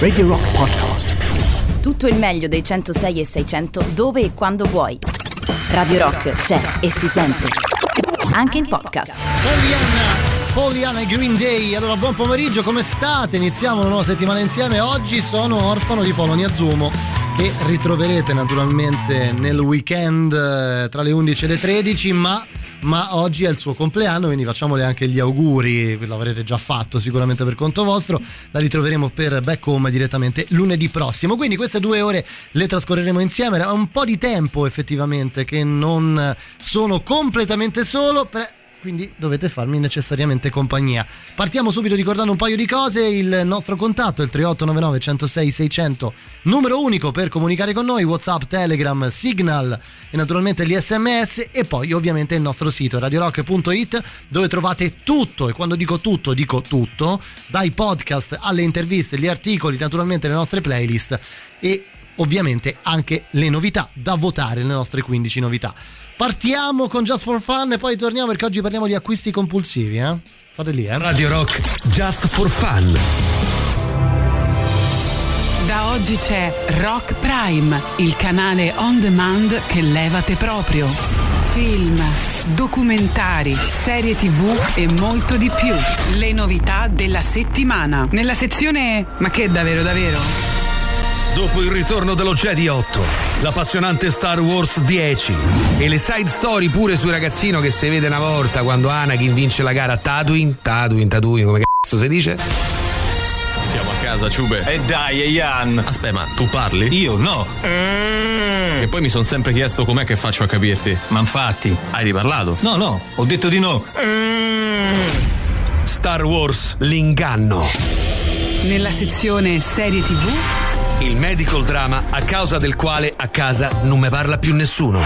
Radio Rock Podcast. Tutto il meglio dei 106 e 600 dove e quando vuoi. Radio Rock c'è e si sente. Anche in podcast. Pollyanna, Pollyanna e Green Day. Allora, buon pomeriggio, come state? Iniziamo una nuova settimana insieme. Oggi sono orfano di Polonia Zumo che ritroverete naturalmente nel weekend eh, tra le 11 e le 13, ma ma oggi è il suo compleanno, quindi facciamole anche gli auguri, l'avrete già fatto sicuramente per conto vostro, la ritroveremo per Back Home direttamente lunedì prossimo, quindi queste due ore le trascorreremo insieme, era un po' di tempo effettivamente che non sono completamente solo, per quindi dovete farmi necessariamente compagnia. Partiamo subito ricordando un paio di cose, il nostro contatto è il 3899 106 600, numero unico per comunicare con noi, Whatsapp, Telegram, Signal e naturalmente gli sms e poi ovviamente il nostro sito radiorock.it dove trovate tutto e quando dico tutto dico tutto, dai podcast alle interviste, gli articoli, naturalmente le nostre playlist e ovviamente anche le novità da votare, le nostre 15 novità. Partiamo con Just for Fun e poi torniamo perché oggi parliamo di acquisti compulsivi, eh? Fate lì, eh? Radio Rock Just for Fun. Da oggi c'è Rock Prime, il canale on demand che levate proprio. Film, documentari, serie tv e molto di più. Le novità della settimana. Nella sezione Ma che davvero davvero? Dopo il ritorno dello Jedi 8, l'appassionante Star Wars 10 e le side story pure sul ragazzino che si vede una volta quando Anakin vince la gara a Tatooine, Tatooine, Tatooine, come cazzo si dice? Siamo a casa, Ciube. E dai, Ian. Aspetta, ma tu parli? Io no. E poi mi sono sempre chiesto com'è che faccio a capirti. Ma infatti. Hai riparlato? No, no, ho detto di no. Star Wars L'inganno. Nella sezione serie tv Il medical drama a causa del quale a casa non me parla più nessuno.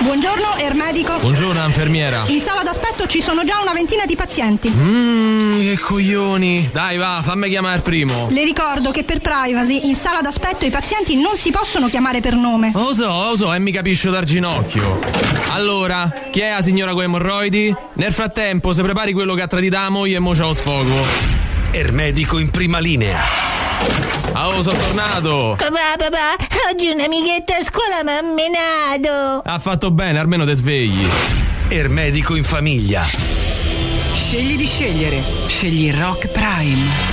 Buongiorno, Ermedico. Buongiorno, infermiera. In sala d'aspetto ci sono già una ventina di pazienti. Mmm, che coglioni. Dai, va, fammi chiamare il primo. Le ricordo che per privacy in sala d'aspetto i pazienti non si possono chiamare per nome. Lo so, lo so, e mi capisce dal ginocchio. Allora, chi è la signora con emorroidi? Nel frattempo, se prepari quello che ha tradito la moglie e mo c'ho lo sfogo. Ermedico in prima linea. Ah, oh, sono tornato. Papà, papà, oggi un'amichetta a scuola mi ha menato. Ha fatto bene, almeno te svegli. Ermedico in famiglia. Scegli di scegliere. Scegli Rock Prime.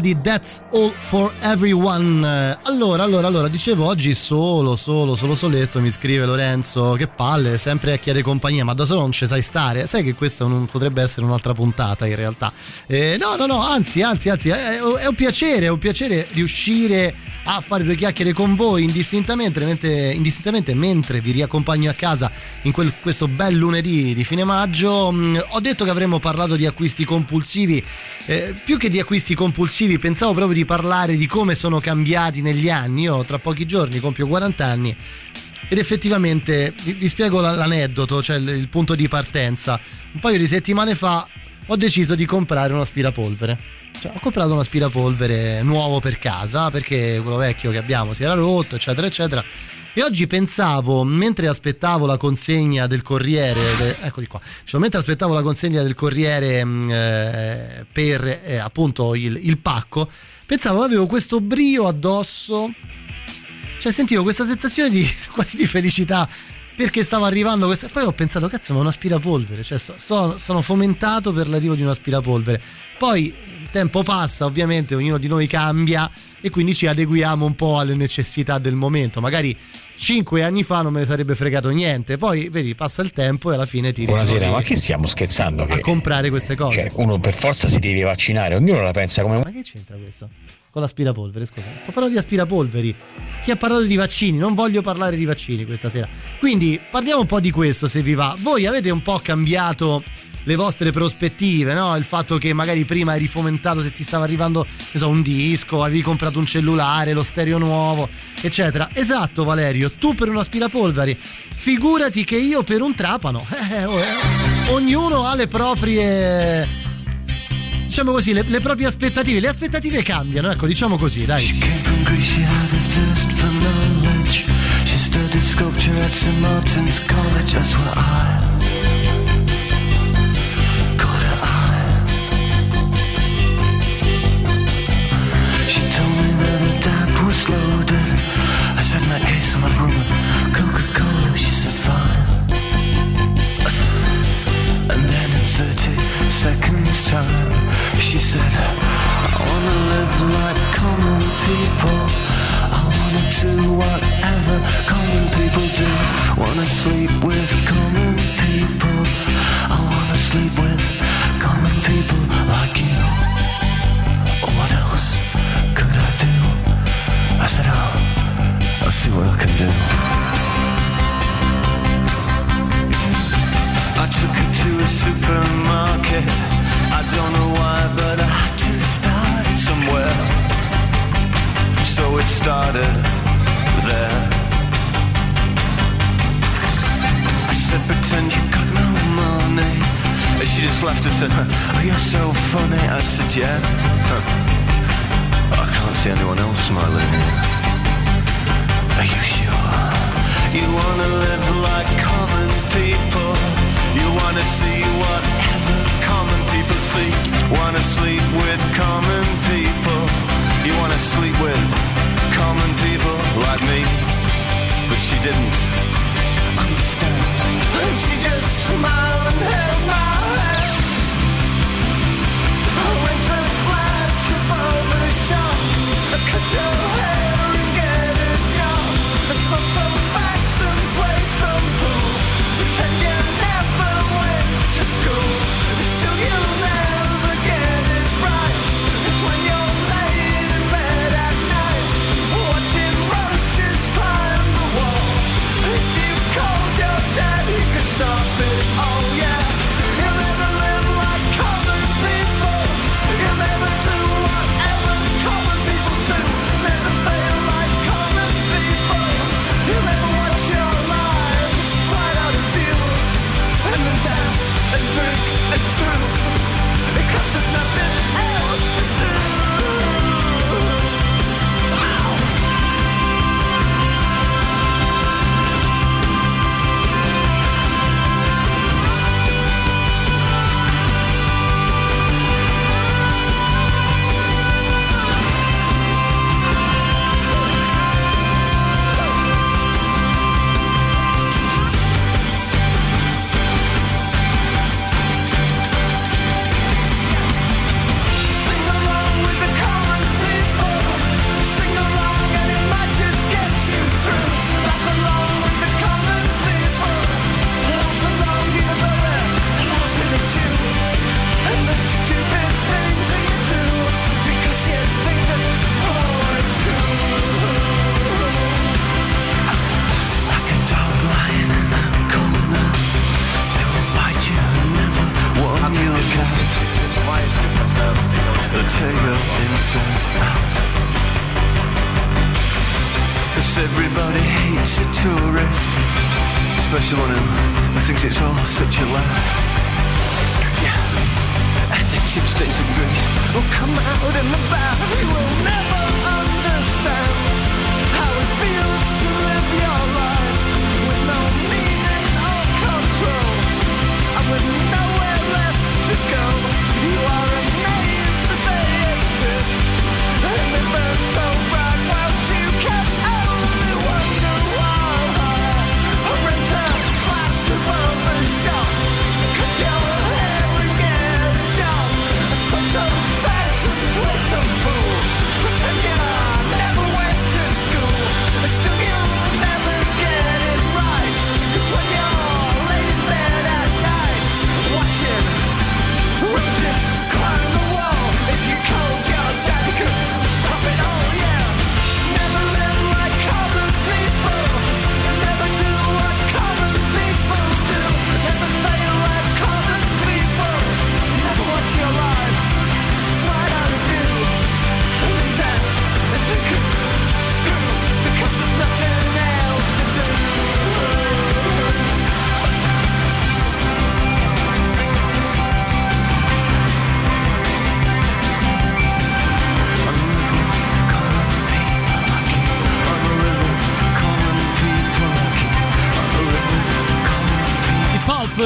Di That's All for Everyone. Allora, allora, allora, dicevo oggi solo, solo, solo soletto mi scrive Lorenzo, che palle, sempre a chiedere compagnia, ma da solo non ci sai stare. Sai che questa non potrebbe essere un'altra puntata in realtà. Eh, no, no, no, anzi, anzi, anzi, è, è un piacere, è un piacere riuscire a fare due chiacchiere con voi indistintamente mentre, indistintamente, mentre vi riaccompagno a casa in quel, questo bel lunedì di fine maggio. Mm, ho detto che avremmo parlato di acquisti compulsivi. Eh, più che di acquisti compulsivi, pensavo proprio di parlare di come sono cambiati negli anni. Io tra pochi giorni compio 40 anni. Ed effettivamente vi, spiego l'aneddoto, cioè il punto di partenza. Un paio di settimane fa ho deciso di comprare un aspirapolvere. Cioè, ho comprato un aspirapolvere nuovo per casa perché quello vecchio che abbiamo si era rotto, eccetera, eccetera. E oggi pensavo, mentre aspettavo la consegna del corriere, de, eccoli qua, cioè, mentre aspettavo la consegna del corriere mm, eh, per eh, appunto il, il pacco, pensavo avevo questo brio addosso, cioè sentivo questa sensazione di quasi di felicità perché stava arrivando questa. Poi ho pensato, cazzo, ma un aspirapolvere. Cioè, sto, sono fomentato per l'arrivo di un aspirapolvere. Poi il tempo passa, ovviamente, ognuno di noi cambia e quindi ci adeguiamo un po' alle necessità del momento. Magari cinque anni fa non me ne sarebbe fregato niente. Poi, vedi, passa il tempo e alla fine ti Buonasera, ma che stiamo scherzando? A comprare queste cose. Cioè, uno per forza si deve vaccinare, ognuno la pensa come. Ma che c'entra questo? Con l'aspirapolvere, scusa. Sto parlando di aspirapolveri. Chi ha parlato di vaccini? Non voglio parlare di vaccini questa sera. Quindi parliamo un po' di questo se vi va. Voi avete un po' cambiato le vostre prospettive, no? Il fatto che magari prima eri fomentato se ti stava arrivando, so, un disco, avevi comprato un cellulare, lo stereo nuovo, eccetera. Esatto, Valerio, tu per un aspirapolveri, figurati che io per un trapano. Eh, oh, eh. Ognuno ha le proprie diciamo così, le, le, proprie aspettative. Le aspettative cambiano, ecco, diciamo così, dai. She sculpture at St. Martin's College, that's where I 30 seconds time, she said, I wanna live like common people. I wanna do whatever common people do. Wanna sleep with common people. I wanna sleep with common people like you. What else? Could I do? I said, oh, I'll see what I can do. I took her to a supermarket. I don't know why, but I had to start it somewhere. So it started there. I said, pretend you got no money. And she just laughed and said, oh, you're so funny. I said, yeah I can't see anyone else smiling. Are you sure? You wanna live like common people. Wanna see whatever common people see. Wanna sleep with common people. You wanna sleep with common people like me. But she didn't understand. And she just smiled and held my hand. I went to over the shop. Cut your hair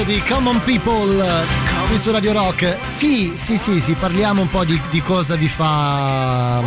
di Common People qui su Radio Rock. Sì, sì, sì, sì, parliamo un po' di, di cosa vi fa.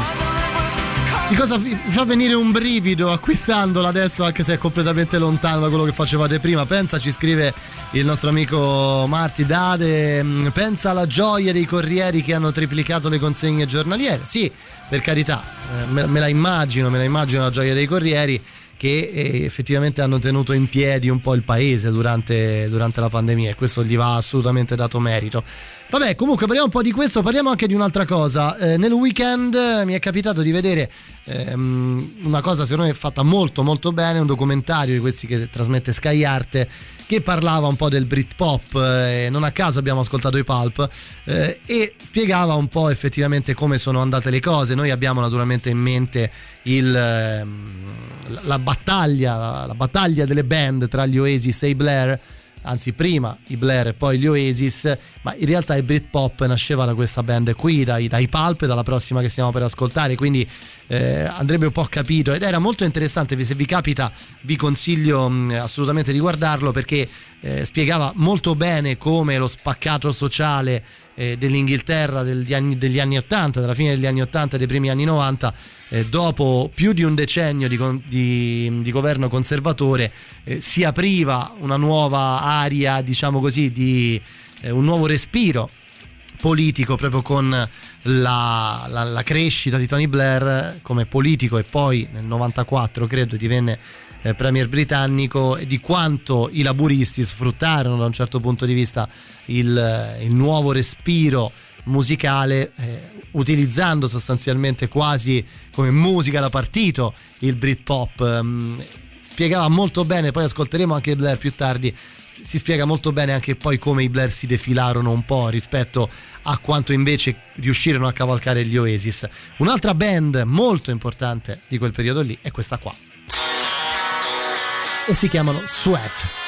Di cosa vi vi fa venire un brivido acquistandola adesso, anche se è completamente lontano da quello che facevate prima. Pensa, ci scrive il nostro amico Marti Dade. mm, Pensa alla gioia dei corrieri che hanno triplicato le consegne giornaliere. Sì, per carità, eh, me, me la immagino, me la immagino la gioia dei corrieri che eh, effettivamente hanno tenuto in piedi un po' il paese durante, durante la pandemia e questo gli va assolutamente dato merito. Vabbè, comunque parliamo un po' di questo, parliamo anche di un'altra cosa. Eh, nel weekend eh, mi è capitato di vedere ehm, una cosa secondo me fatta molto molto bene, un documentario di questi che trasmette Sky Arte che parlava un po' del Britpop, eh, non a caso abbiamo ascoltato i Pulp eh, e spiegava un po' effettivamente come sono andate le cose. Noi abbiamo naturalmente in mente il, la, la battaglia, la, la battaglia delle band tra gli Oasis e i Blair anzi prima i Blair e poi gli Oasis, ma in realtà il Britpop nasceva da questa band qui, dai, dai Pulp, dalla prossima che stiamo per ascoltare, quindi eh, andrebbe un po' capito. Ed era molto interessante, se vi capita vi consiglio mh, assolutamente di guardarlo perché eh, spiegava molto bene come lo spaccato sociale eh, dell'Inghilterra degli anni, degli anni 80, della fine degli anni 80 e dei primi anni 90, eh, dopo più di un decennio di, di- di governo conservatore, eh, si apriva una nuova aria, diciamo così, di eh, un nuovo respiro politico proprio con la, la- la crescita di Tony Blair come politico e poi nel 94 credo divenne eh, premier britannico di quanto i laburisti sfruttarono da un certo punto di vista il, il nuovo respiro musicale eh, utilizzando sostanzialmente quasi come musica da partito il Britpop ehm, spiegava molto bene poi ascolteremo anche Blair più tardi si spiega molto bene anche poi come i Blair si defilarono un po' rispetto a quanto invece riuscirono a cavalcare gli Oasis. Un'altra band molto importante di quel periodo lì è questa qua. E si chiamano Sweat.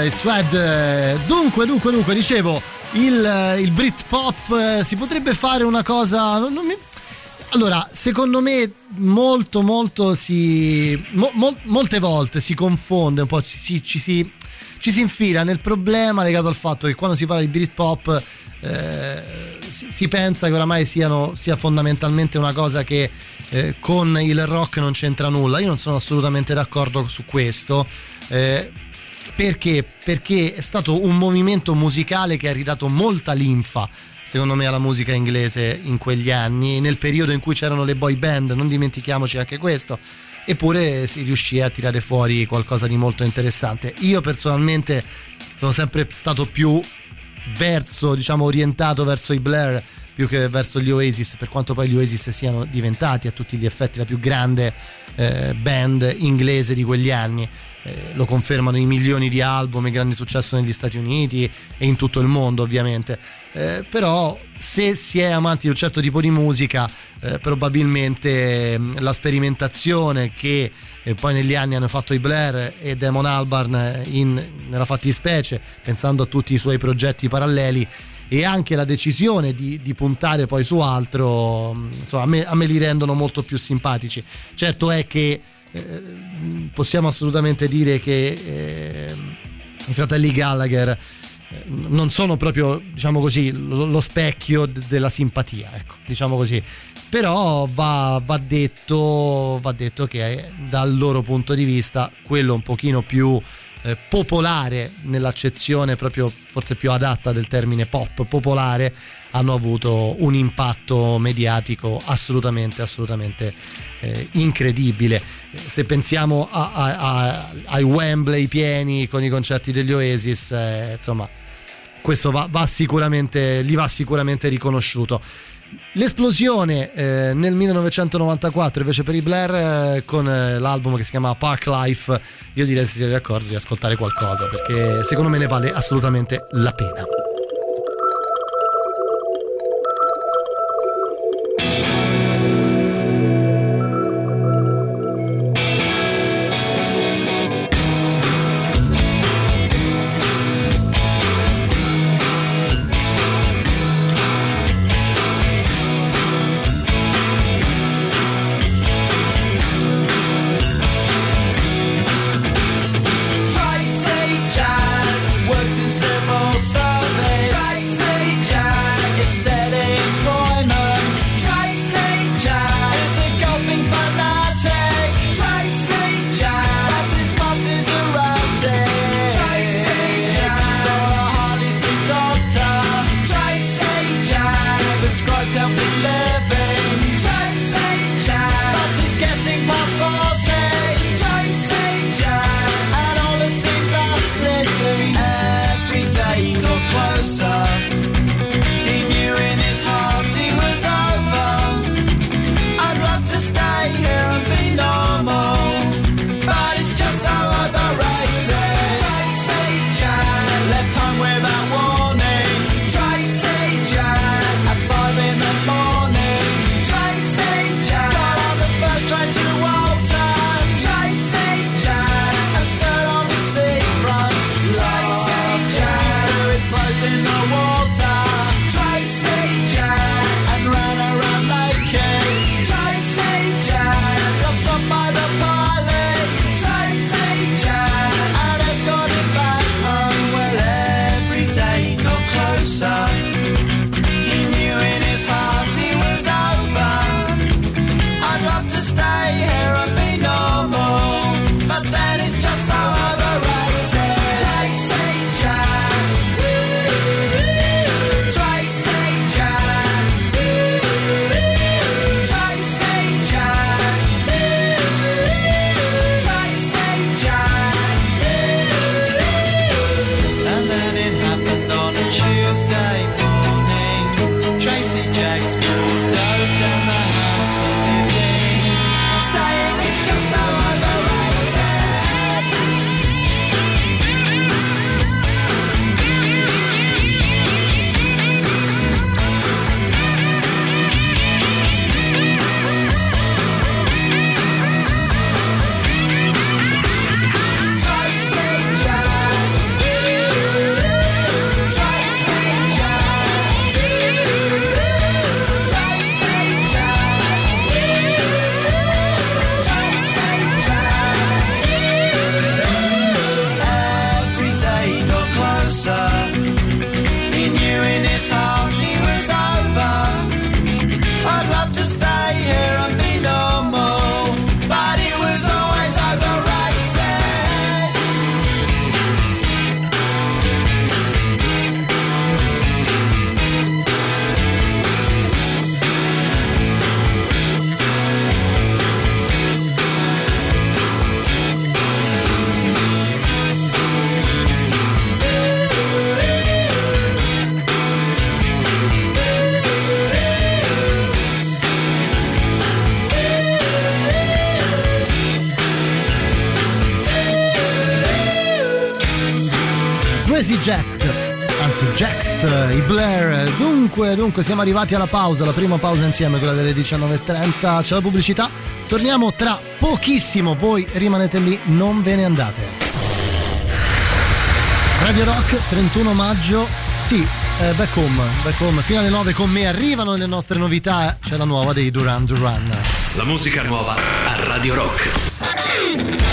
Ones, eh, Swed. eh, Dunque, dunque, dunque, dicevo, il, eh, il Britpop si potrebbe fare una cosa. mi- Allora, secondo me molto, molto si. mo- mol- molte volte si confonde un po', ci, si- ci si, ci si infila nel problema legato al fatto che quando si parla di Britpop eh, si, si pensa che oramai siano, sia fondamentalmente una cosa che eh, con il rock non c'entra nulla. Io non sono assolutamente d'accordo su questo. eh, perché? Perché è stato un movimento musicale che ha ridato molta linfa, secondo me, alla musica inglese in quegli anni, nel periodo in cui c'erano le boy band, non dimentichiamoci anche questo. Eppure si riuscì a tirare fuori qualcosa di molto interessante. Io personalmente sono sempre stato più verso, diciamo, orientato verso i Blair più che verso gli Oasis, per quanto poi gli Oasis siano diventati a tutti gli effetti la più grande eh, band inglese di quegli anni. Eh, lo confermano i milioni di album, il grande successo negli Stati Uniti e in tutto il mondo ovviamente. Eh, però se si è amanti di un certo tipo di musica, eh, probabilmente mh, la sperimentazione che eh, poi negli anni hanno fatto i Blair e Damon Albarn eh, in- nella fattispecie, pensando a tutti i suoi progetti paralleli, e anche la decisione di, di puntare poi su altro, mh, insomma, a me, a me li rendono molto più simpatici. Certo è che eh, possiamo assolutamente dire che eh, i fratelli Gallagher eh, non sono proprio, diciamo così, lo, specchio della simpatia, ecco, diciamo così. Però va, va detto, va detto che eh, dal loro punto di vista quello un pochino più eh, popolare nell'accezione proprio forse più adatta del termine pop popolare hanno avuto un impatto mediatico assolutamente assolutamente eh, incredibile se pensiamo a- a- a- ai Wembley pieni con i concerti degli Oasis eh, insomma questo va, va sicuramente gli va sicuramente riconosciuto L'esplosione eh, nel 1994 invece per i Blair eh, con eh, l'album che si chiama Park Life, io direi se siete d'accordo di ascoltare qualcosa perché secondo me ne vale assolutamente la pena. Siamo arrivati alla pausa, la prima pausa insieme, quella delle 19.30. C'è la pubblicità. Torniamo tra pochissimo, voi rimanete lì, non ve ne andate. Radio Rock, 31 maggio. Sì, eh, back home, back home. Fino alle 9 con me arrivano le nostre novità. C'è la nuova dei Duran Duran. La musica nuova a Radio Rock.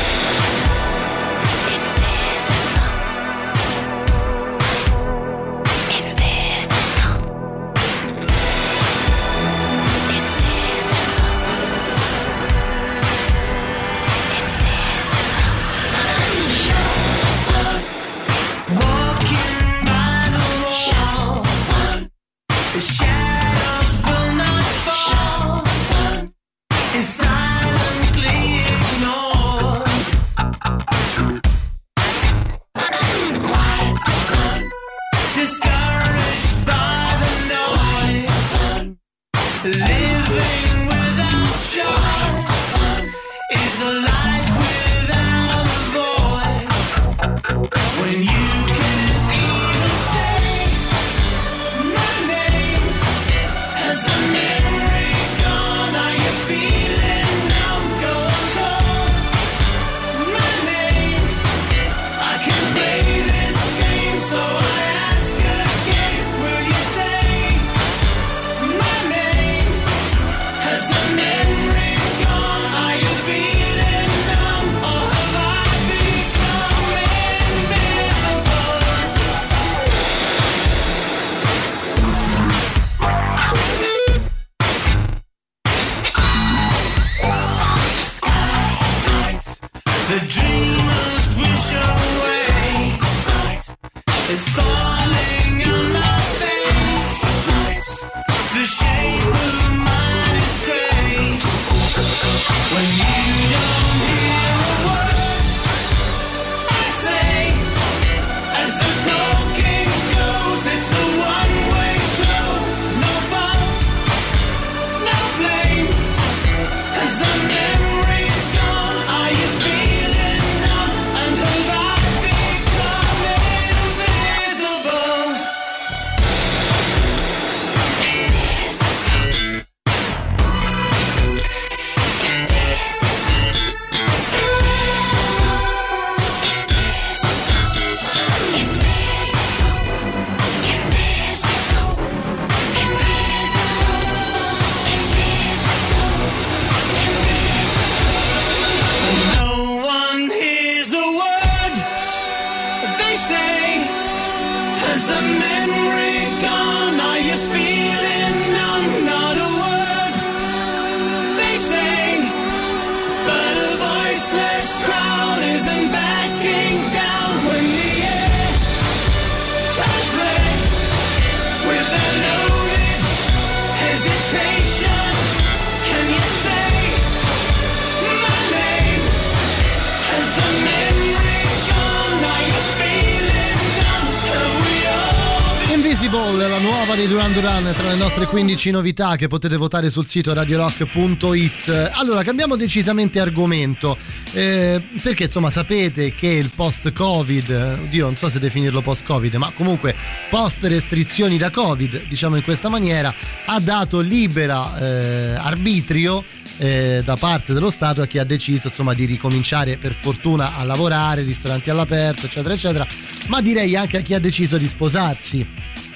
15 novità che potete votare sul sito radiorock.it. Allora, cambiamo decisamente argomento, eh, perché insomma sapete che il post-Covid, oddio non so se definirlo post-Covid, ma comunque post-restrizioni da Covid, diciamo in questa maniera, ha dato libera eh, arbitrio eh, da parte dello Stato a chi ha deciso insomma di ricominciare per fortuna a lavorare, ristoranti all'aperto eccetera eccetera ma direi anche a chi ha deciso di sposarsi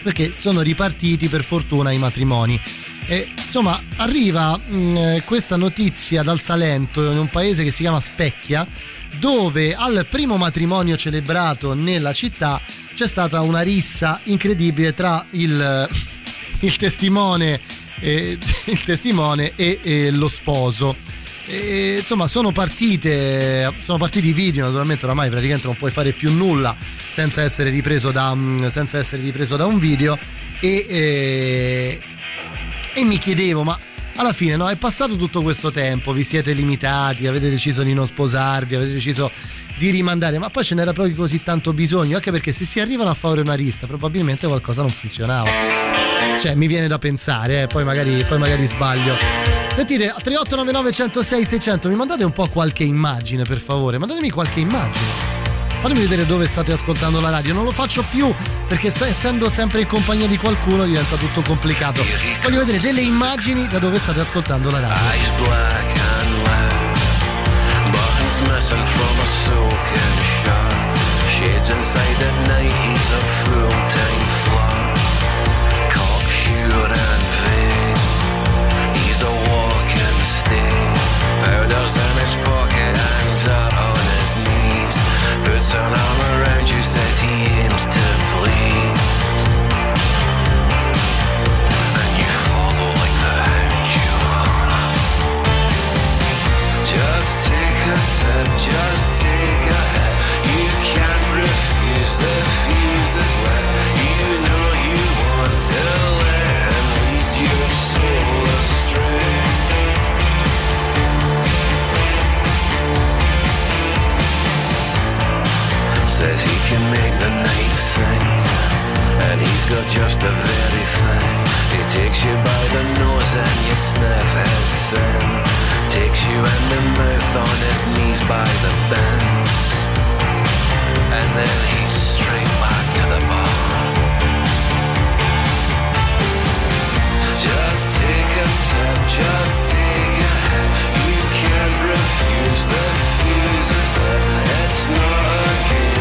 perché sono ripartiti per fortuna i matrimoni e, insomma arriva mh, eh, questa notizia dal Salento in un paese che si chiama Specchia dove al primo matrimonio celebrato nella città c'è stata una rissa incredibile tra il, il testimone eh, il testimone e, e lo sposo. E, insomma, sono partite. Sono partiti video. Naturalmente, oramai praticamente non puoi fare più nulla senza essere ripreso da, mm, senza essere ripreso da un video. E, eh, e mi chiedevo, ma alla fine no, è passato tutto questo tempo, vi siete limitati, avete deciso di non sposarvi, avete deciso di rimandare, ma poi ce n'era proprio così tanto bisogno, anche perché se si arrivano a fare una lista probabilmente qualcosa non funzionava. Cioè, mi viene da pensare, eh, poi, magari, poi magari sbaglio. Sentite, 3899 106 600, mi mandate un po' qualche immagine per favore, mandatemi qualche immagine. fatemi vedere dove state ascoltando la radio. Non lo faccio più perché se- essendo sempre in compagnia di qualcuno diventa tutto complicato. Voglio vedere delle immagini da dove state ascoltando la radio. Eyes black and loud, buttons missing from a soaking shirt. Shades inside at night, he's a full-time flirt. Cocksure and In his pocket and dirt on his knees. Puts an arm around you, says he aims to please. And you follow like the hound you are. Just take a sip, just take a hit. You can't refuse the fuse is lit. You know you want to let he's got just the very thing. He takes you by the nose and you sniff his sin. Takes you in the mouth on his knees by the bends, and then he's straight back to the bar. Just take a sip, just take a hit. You can't refuse the fuse is. It's not a game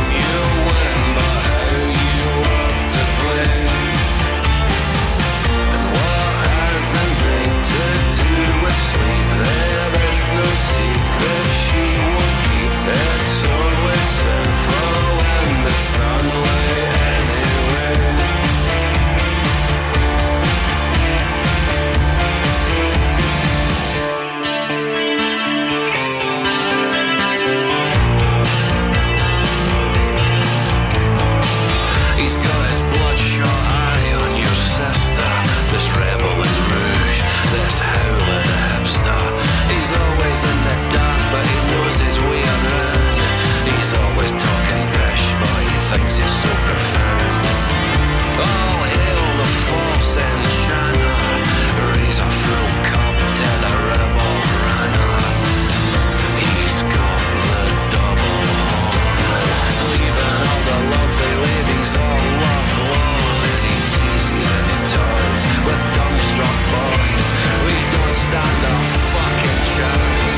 stand a fucking chance.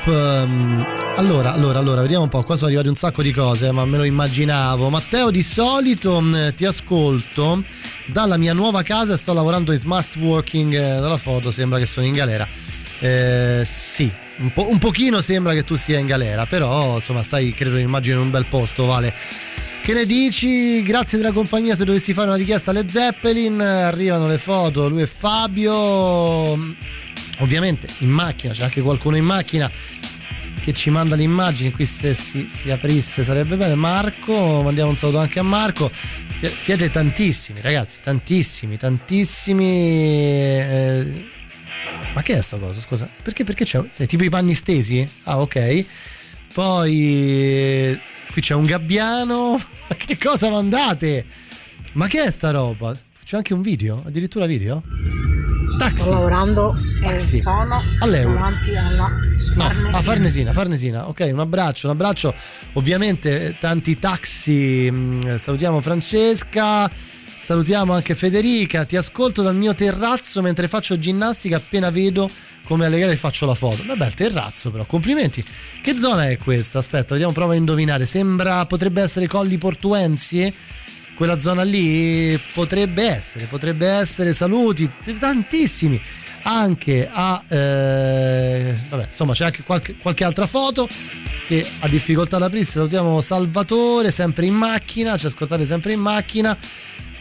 Strap. ehm, allora, allora, allora, vediamo un po'. Qua sono arrivate un sacco di cose, ma me lo immaginavo. Matteo, di solito mh, ti ascolto dalla mia nuova casa e sto lavorando in smart working. eh, dalla foto sembra che sono in galera. Eh, sì, un, po', un pochino sembra che tu sia in galera, però insomma stai, credo, immagino in un bel posto, Vale. Che ne dici? Grazie della compagnia. Se dovessi fare una richiesta alle Zeppelin, arrivano le foto. Lui e Fabio. Ovviamente in macchina, c'è anche qualcuno in macchina che ci manda le immagini. Qui se si, si aprisse sarebbe bene. Marco, mandiamo un saluto anche a Marco. Sie- Siete tantissimi, ragazzi, tantissimi, tantissimi. eh, ma che è sta cosa? Scusa, perché, perché c'è, c'è tipo i panni stesi? Ah, ok. Poi eh, qui c'è un gabbiano. Ma che cosa mandate? Ma che è sta roba? C'è anche un video? Addirittura video? Taxi. sto lavorando Taxi. e sono All'euro. davanti alla No, Farnesina. a Farnesina, Farnesina. Ok, un abbraccio, un abbraccio. Ovviamente eh, tanti taxi. mm, Salutiamo Francesca. Salutiamo anche Federica. Ti ascolto dal mio terrazzo mentre faccio ginnastica. Appena vedo come alle gare faccio la foto. Vabbè, il terrazzo, però. Complimenti. Che zona è questa? Aspetta, vediamo, prova a indovinare. Sembra potrebbe essere Colli Portuensi. Quella zona lì potrebbe essere, potrebbe essere. Saluti, tantissimi anche a eh, vabbè insomma c'è anche qualche, qualche altra foto che ha difficoltà ad aprirsi salutiamo Salvatore sempre in macchina ci ascoltate sempre in macchina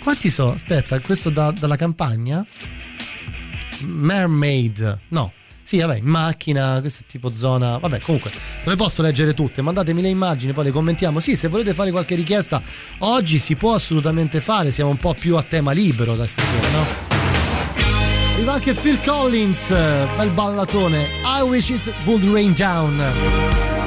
quanti so? aspetta questo da- dalla campagna Mermaid no sì, vabbè, in macchina, questo è tipo zona. Vabbè, comunque, non le posso leggere tutte. Mandatemi le immagini, poi le commentiamo. Sì, se volete fare qualche richiesta, oggi si può assolutamente fare. Siamo un po' più a tema libero da stasera, no? Arriva anche Phil Collins, bel ballatone. I wish it would rain down.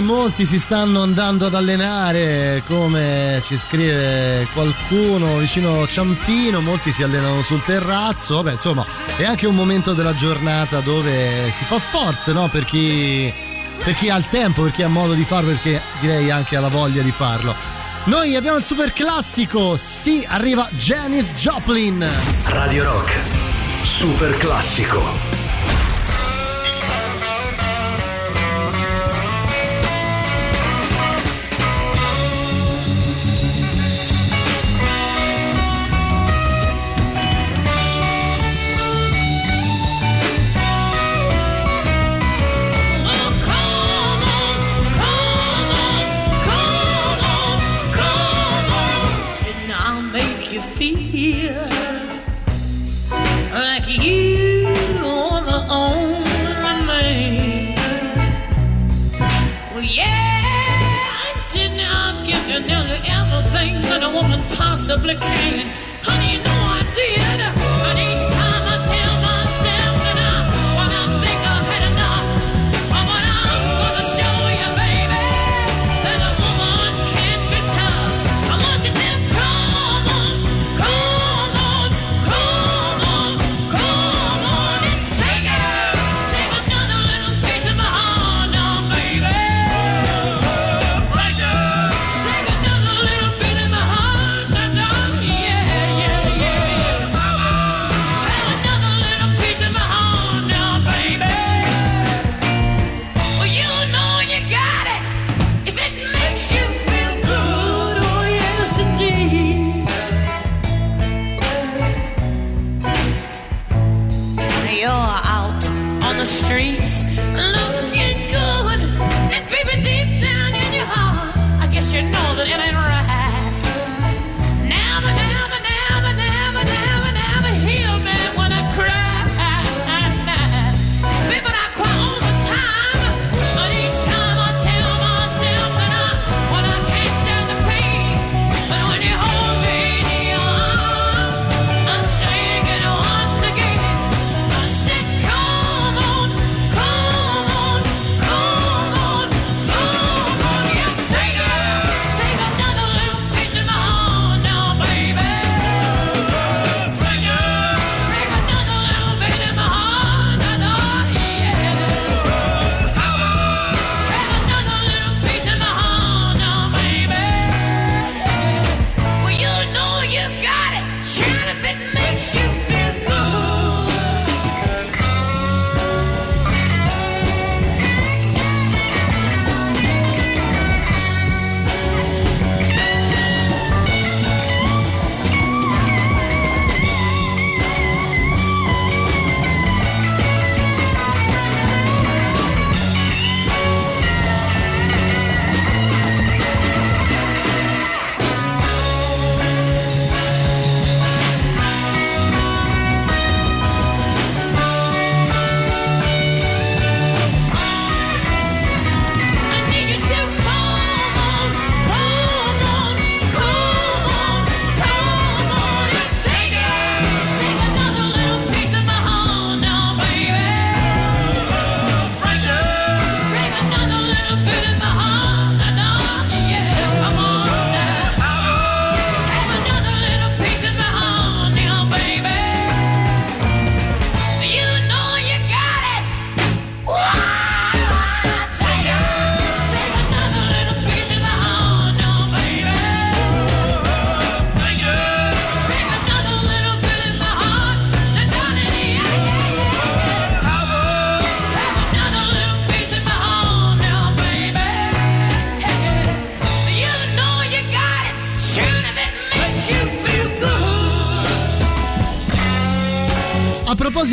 molti, molti si stanno andando ad allenare, come ci scrive qualcuno vicino Ciampino, molti si allenano sul terrazzo, Beh, insomma è anche un momento della giornata dove si fa sport, no? Per chi, per chi ha il tempo, per chi ha modo di farlo, perché direi anche ha la voglia di farlo. Noi abbiamo il super classico, sì, arriva Janis Joplin. Radio Rock, super classico. supplicating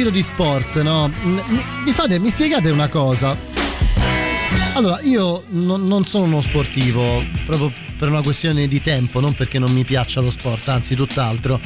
giro di sport, no? Mi, fate, mi spiegate una cosa? Allora, io non, non sono uno sportivo, proprio per una questione di tempo, non perché non mi piaccia lo sport, anzi tutt'altro.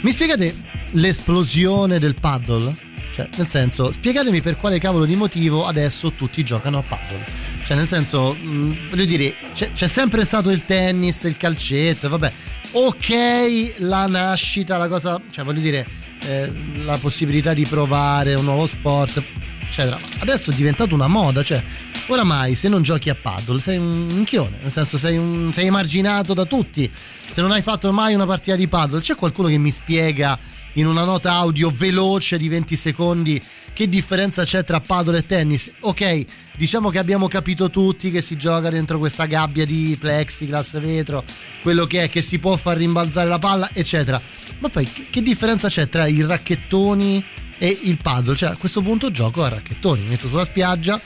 Mi spiegate l'esplosione del paddle? Cioè, nel senso, spiegatemi per quale cavolo di motivo adesso tutti giocano a paddle. Cioè, nel senso, mh, voglio dire, c'è, c'è, sempre stato il tennis, il calcetto, vabbè. Ok, la nascita, la cosa. Cioè, voglio dire, eh, la possibilità di provare un nuovo sport, eccetera. Adesso è diventata una moda, cioè oramai se non giochi a paddle sei un minchione, nel senso sei, un, sei emarginato da tutti. Se non hai fatto mai una partita di paddle, c'è qualcuno che mi spiega in una nota audio veloce di 20 secondi che differenza c'è tra paddle e tennis? Ok, diciamo che abbiamo capito tutti che si gioca dentro questa gabbia di plexiglass, vetro, quello che è, che si può far rimbalzare la palla, eccetera. Ma poi che, differenza c'è tra i racchettoni e il paddle? Cioè a questo punto gioco a racchettoni, mi metto sulla spiaggia,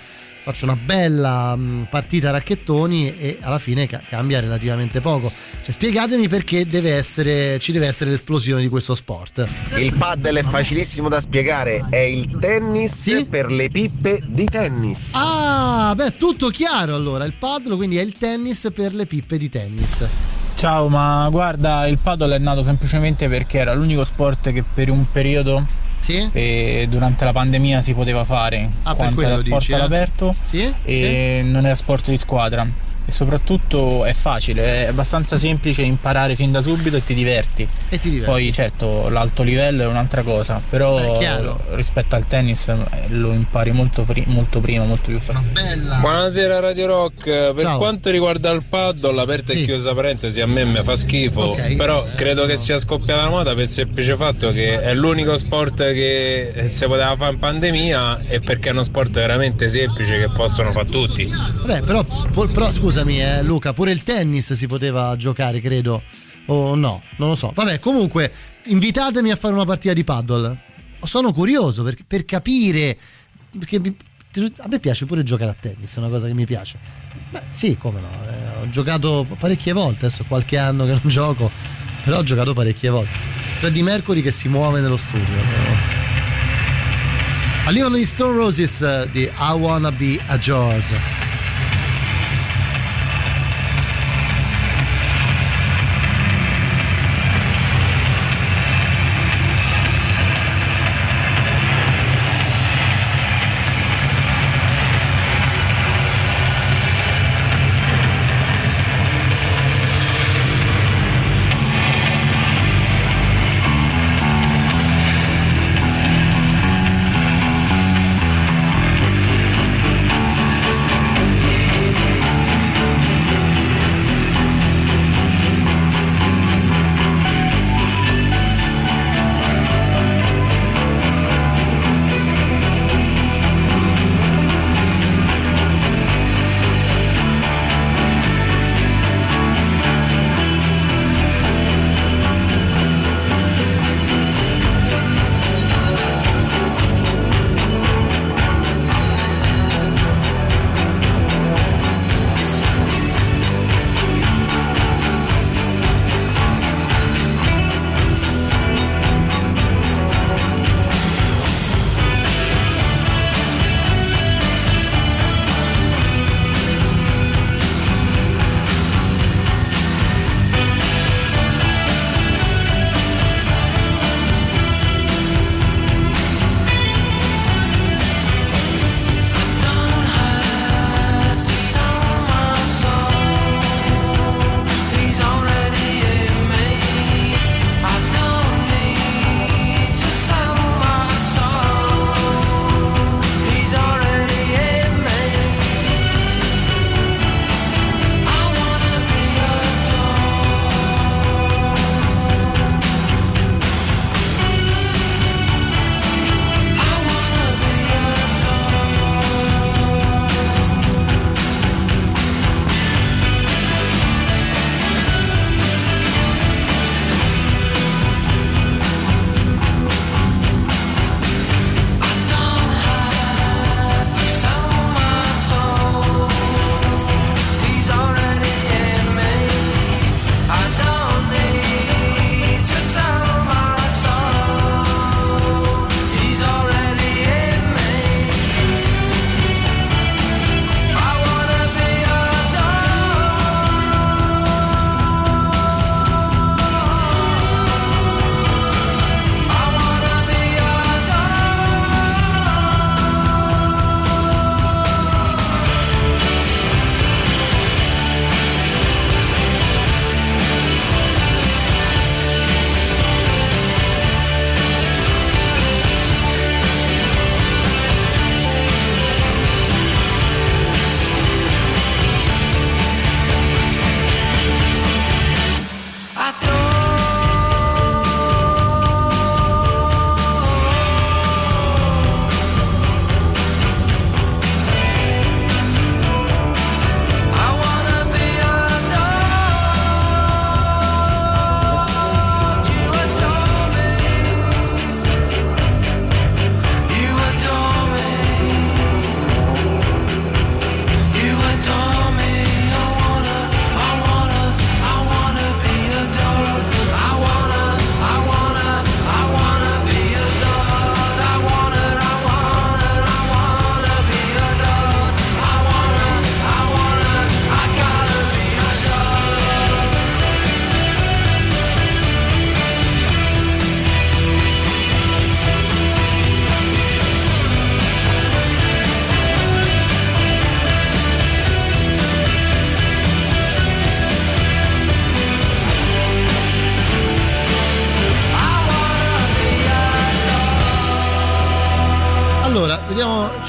faccio una bella mh, partita a racchettoni e alla fine ca- cambia relativamente poco. Cioè, spiegatemi perché deve essere, ci deve essere l'esplosione di questo sport. Il paddle è facilissimo da spiegare, è il tennis per le pippe di tennis. Ah, beh, tutto chiaro allora. Il paddle quindi è il tennis per le pippe di tennis. Ciao, ma guarda, il paddle è nato semplicemente perché era l'unico sport che per un periodo e durante la pandemia si poteva fare. Ah, per quando era quello sport dici, eh? all'aperto Sì? e non era sport di squadra. E soprattutto è facile, è abbastanza semplice imparare fin da subito e ti diverti. E ti diverti. Poi certo l'alto livello è un'altra cosa, però rispetto al tennis eh, lo impari molto, pri- molto prima, molto più facile. Buonasera Radio Rock, per Ciao. quanto riguarda il paddle, aperta Sì. e chiusa parentesi, a me mi fa schifo, Ok. però credo che sia scoppiata la moda per il semplice fatto che è l'unico sport che si poteva fare in pandemia e perché è uno sport veramente semplice che possono fare tutti. Vabbè, però, però scusami, eh, Luca, pure il tennis si poteva giocare, credo. O no, non lo so. Vabbè, comunque, invitatemi a fare una partita di paddle. Sono curioso per, per capire. Perché a me piace pure giocare a tennis, è una cosa che mi piace. Beh, sì, come no. eh, ho giocato parecchie volte, adesso qualche anno che non gioco, però ho giocato parecchie volte. Freddie Mercury che si muove nello studio. Arrivano gli Stone Roses eh, di I Wanna Be a George.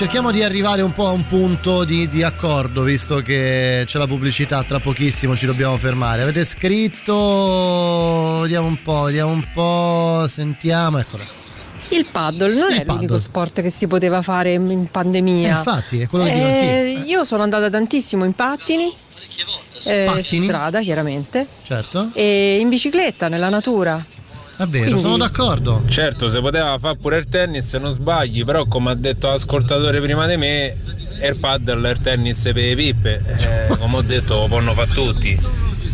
Cerchiamo di arrivare un po' a un punto di, di accordo, visto che c'è la pubblicità, tra pochissimo ci dobbiamo fermare. Avete scritto, vediamo un po', vediamo un po', sentiamo, eccola. Il paddle non Il è l'unico sport che si poteva fare in pandemia. Eh, infatti, è quello che dico anch'io. Eh, Io sono andata tantissimo in pattini, eh, Pattini? strada chiaramente, Certo, e in bicicletta nella natura. È vero, Quindi- sono d'accordo. Certo, si poteva fare pure il tennis, non sbagli, però come ha detto l'ascoltatore prima di me, il paddle e il tennis per le pippe, eh, come ho detto, lo possono fare tutti.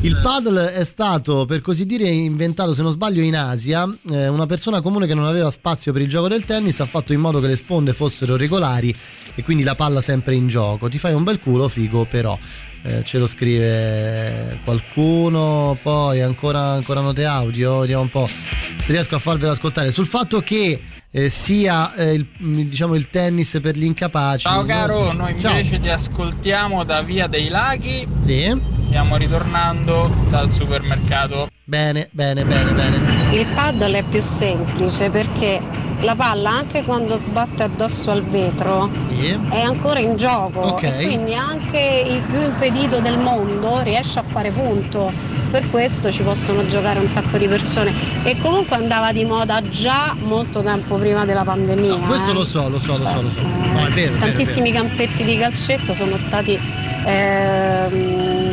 Il paddle è stato, per così dire, inventato, se non sbaglio, in Asia. Eh, una persona comune che non aveva spazio per il gioco del tennis ha fatto in modo che le sponde fossero regolari e quindi la palla sempre in gioco. Ti fai un bel culo, figo, però. Eh, ce lo scrive qualcuno, poi ancora, ancora note audio, vediamo un po' se riesco a farvelo ascoltare. Sul fatto che eh, sia eh, il, diciamo, il tennis per gli incapaci. Ciao caro, so. noi Ciao. invece ti ascoltiamo da Via dei Laghi. Sì. Stiamo ritornando dal supermercato. Bene, bene, bene, bene. Il paddle è più semplice perché la palla anche quando sbatte addosso al vetro è ancora in gioco Ok. e quindi anche il più impedito del mondo riesce a fare punto. Per questo ci possono giocare un sacco di persone e comunque andava di moda già molto tempo prima della pandemia. Questo eh. lo so, lo so, lo so, lo so. No, è vero, è vero, Tantissimi vero. campetti di calcetto sono stati ehm,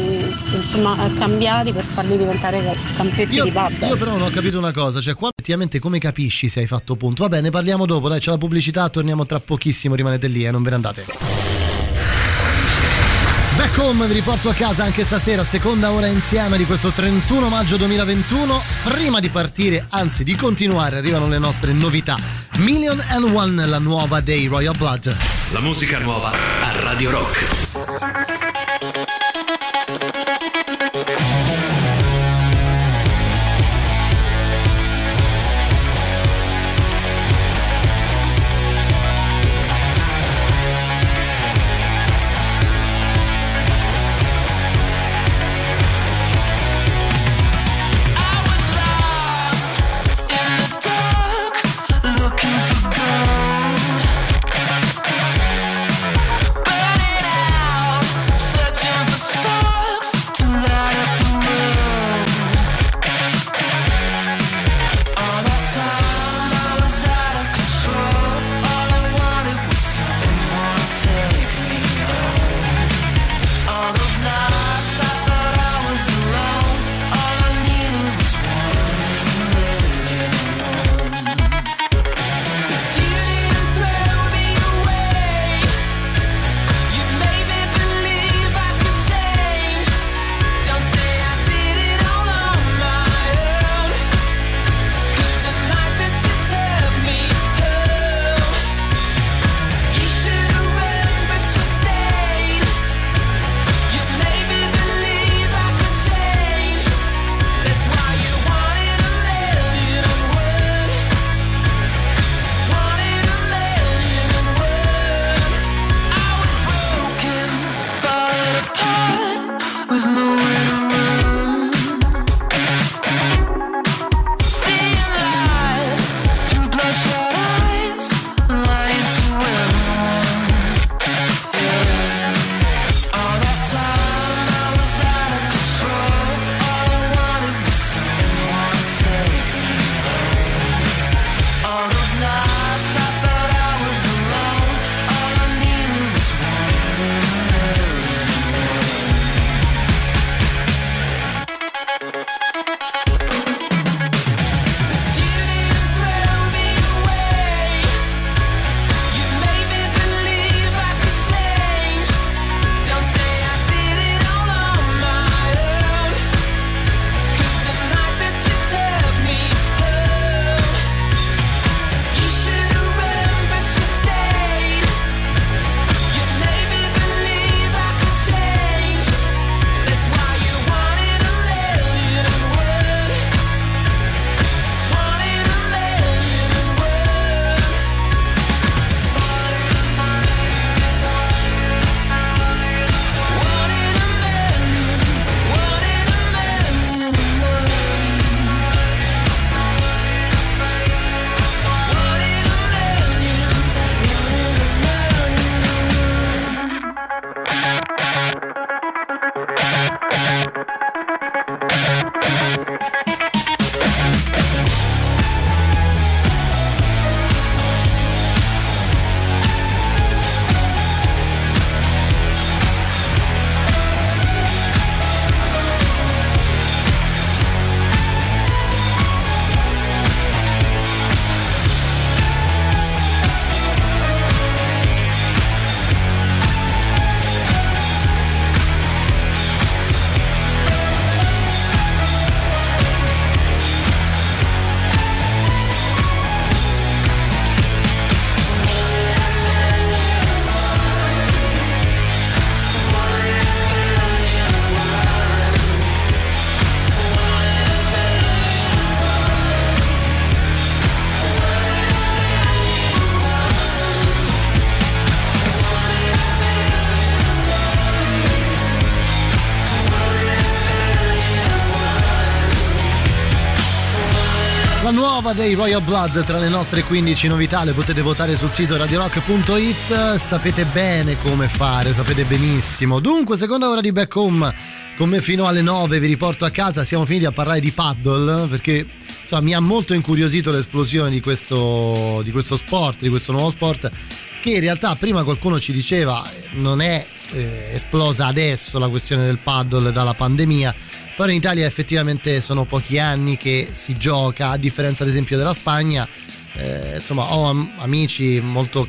insomma, cambiati per farli diventare campetti Io, di paddle. io però non ho capito una cosa, cioè qua effettivamente come capisci se hai fatto punto? Va bene, parliamo dopo, dai, c'è la pubblicità, torniamo tra pochissimo, rimanete lì, eh, non ve ne andate. Back home, vi riporto a casa anche stasera, seconda ora insieme di questo 31 maggio 2021. Prima di partire, anzi di continuare, arrivano le nostre novità. Million and One, la nuova dei Royal Blood. La musica nuova a Radio Rock. Nuova dei Royal Blood tra le nostre 15 novità, le potete votare sul sito radiorock.it, sapete bene come fare, sapete benissimo. Dunque, seconda ora di Back Home con me fino alle 9, vi riporto a casa, siamo finiti a parlare di paddle perché insomma, mi ha molto incuriosito l'esplosione di questo, di questo sport, di questo nuovo sport che in realtà prima qualcuno ci diceva non è eh, esplosa adesso la questione del paddle dalla pandemia però in Italia effettivamente sono pochi anni che si gioca, a differenza ad esempio della Spagna. Eh, insomma, ho am- amici molto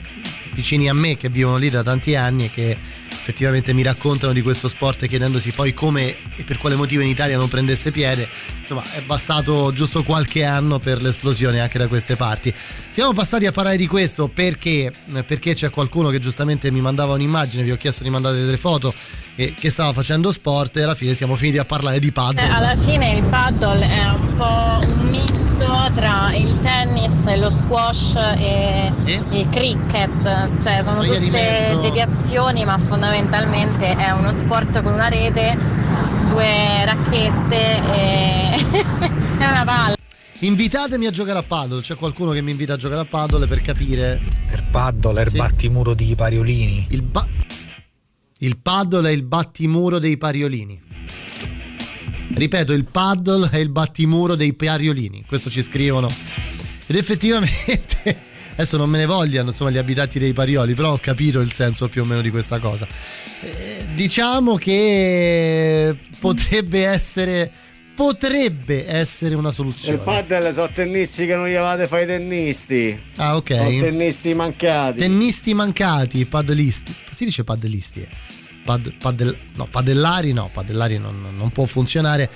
vicini a me che vivono lì da tanti anni e che effettivamente mi raccontano di questo sport chiedendosi poi come e per quale motivo in Italia non prendesse piede. Insomma, è bastato giusto qualche anno per l'esplosione anche da queste parti. Siamo passati a parlare di questo perché, perché c'è qualcuno che giustamente mi mandava un'immagine, vi ho chiesto di mandare delle foto e che stava facendo sport e alla fine siamo finiti a parlare di paddle. Eh, alla fine il paddle è un po' un misto tra il tennis, lo squash e il cricket, cioè sono di tutte mezzo. deviazioni ma fondamentalmente è uno sport con una rete, due racchette e è una palla. Invitatemi a giocare a paddle, c'è qualcuno che mi invita a giocare a paddle per capire. Per paddle è il Sì. battimuro di Pariolini. Il, ba- il paddle è il battimuro dei pariolini. Ripeto, il paddle è il battimuro dei pariolini. Questo ci scrivono. Ed effettivamente, adesso non me ne vogliano insomma, gli abitanti dei parioli, però ho capito il senso più o meno di questa cosa. Eh, diciamo che potrebbe essere. Potrebbe essere una soluzione. Il paddle sono tennisti che non gli avete fare i tennisti. Ah, ok. Sono tennisti mancati. Tennisti mancati, paddlisti. Si dice paddlisti? eh? Pad, paddel- no, paddellari no, paddellari non, non può funzionare.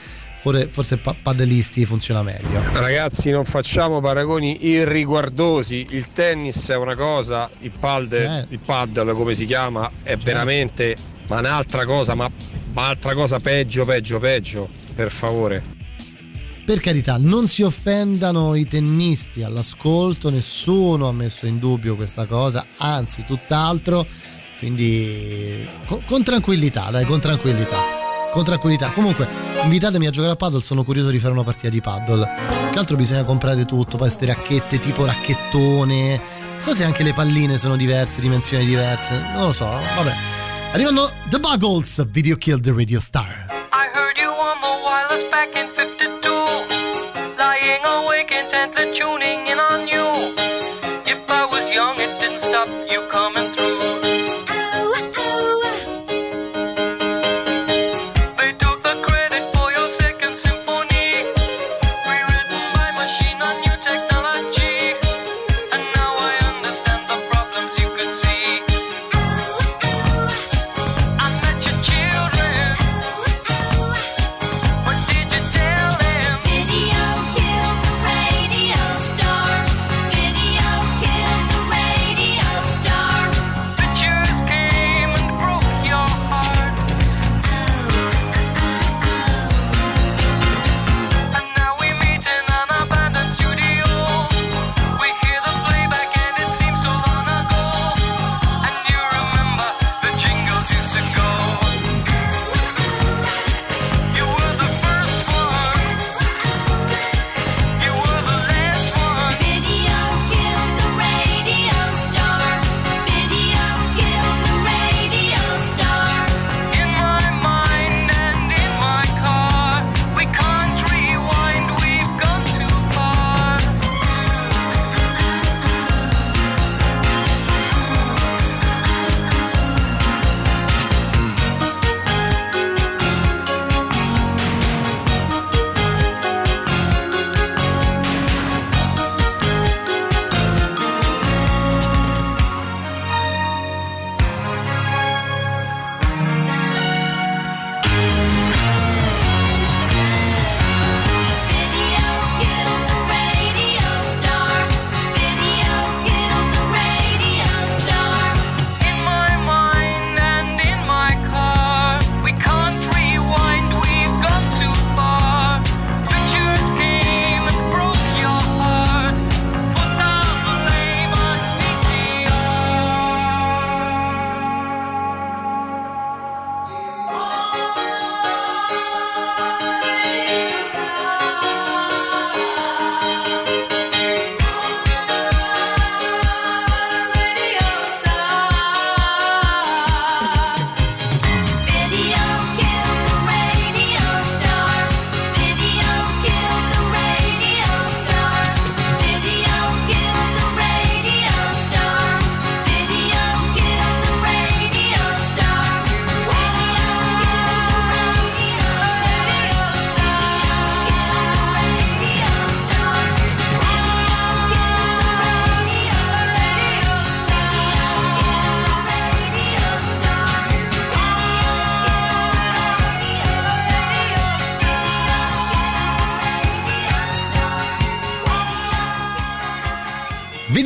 Forse, forse pa- paddlisti funziona meglio. Ragazzi, non facciamo paragoni irriguardosi. Il tennis è una cosa, il paddle, Certo. il paddle come si chiama, è veramente ma un'altra cosa, ma, ma altra cosa peggio, peggio, peggio. Per favore. Per carità, non si offendano i tennisti all'ascolto, nessuno ha messo in dubbio questa cosa, anzi tutt'altro. Quindi con, con tranquillità, dai, con tranquillità. Con tranquillità. Comunque, invitatemi a giocare a paddle, sono curioso di fare una partita di paddle. Che altro bisogna comprare tutto, poi queste racchette tipo racchettone. Non so se anche le palline sono diverse, dimensioni diverse, non lo so, vabbè. Arrivano The Buggles, Video Kill the Radio Star. I heard you on the wireless back in 52. Lying awake intently tuning in on you. If I was young, it didn't stop you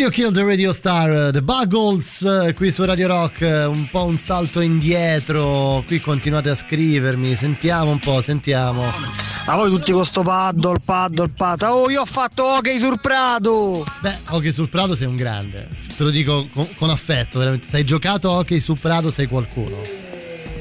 Video Kill the Radio Star, The Buggles, eh, qui su Radio Rock, eh, un po' un salto indietro, qui continuate a scrivermi, sentiamo un po', sentiamo. Ma voi tutti con sto paddle, paddle, paddle. Oh, io ho fatto hockey sul prato! Beh, hockey sul prato sei un grande, te lo dico con, con affetto, veramente. Se hai giocato a hockey sul prato sei qualcuno.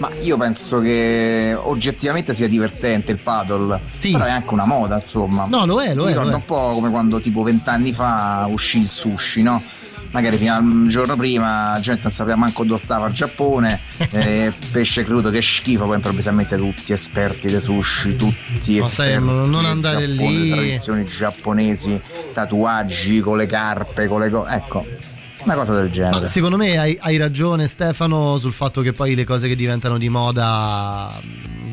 Ma io penso che oggettivamente sia divertente il paddle. Sì. Però è anche una moda, insomma. No, lo è, lo Mi è, ricorda un po' come quando tipo vent'anni fa uscì il sushi, no? Magari fino al giorno prima la gente non sapeva manco dove stava il Giappone, eh, pesce crudo che schifo, poi improvvisamente tutti esperti dei sushi, tutti Ma esperti sai, non- andare Giappone, lì. tradizioni giapponesi, tatuaggi con le carpe, con le cose. Ecco, una cosa del genere. Ma secondo me hai, hai ragione Stefano sul fatto che poi le cose che diventano di moda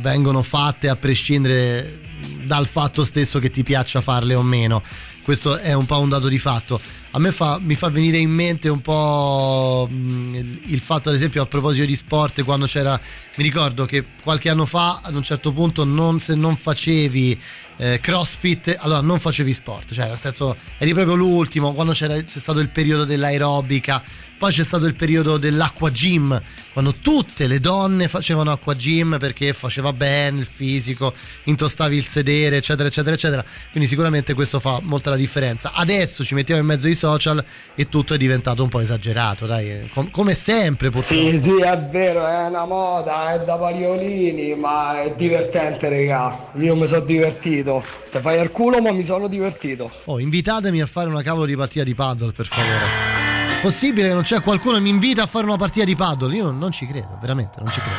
vengono fatte a prescindere dal fatto stesso che ti piaccia farle o meno. Questo è un po' un dato di fatto. A me fa, mi fa venire in mente un po' mh, il- fatto, ad esempio, a proposito di sport, quando c'era. Mi ricordo che qualche anno fa, ad un certo punto, non- se non facevi eh, crossfit, allora non facevi sport, cioè nel senso eri proprio l'ultimo, quando c'è stato il periodo dell'aerobica, poi c'è stato il periodo dell'acqua gym, quando tutte le donne facevano acqua gym perché faceva bene il fisico, intostavi il sedere, eccetera, eccetera, eccetera. Quindi sicuramente questo fa molta la differenza. Adesso ci mettiamo in mezzo i social e tutto è diventato un po' esagerato, dai, com- come sempre purtroppo. Sì, sì, è vero, è una moda, è da pariolini, ma è divertente, regà. Io mi sono divertito. Te fai al culo, ma mi sono divertito. Oh, invitatemi a fare una cavolo di partita di paddle, per favore. Possibile che non c'è qualcuno che mi invita a fare una partita di paddle? Io non, ci credo, veramente, non ci credo.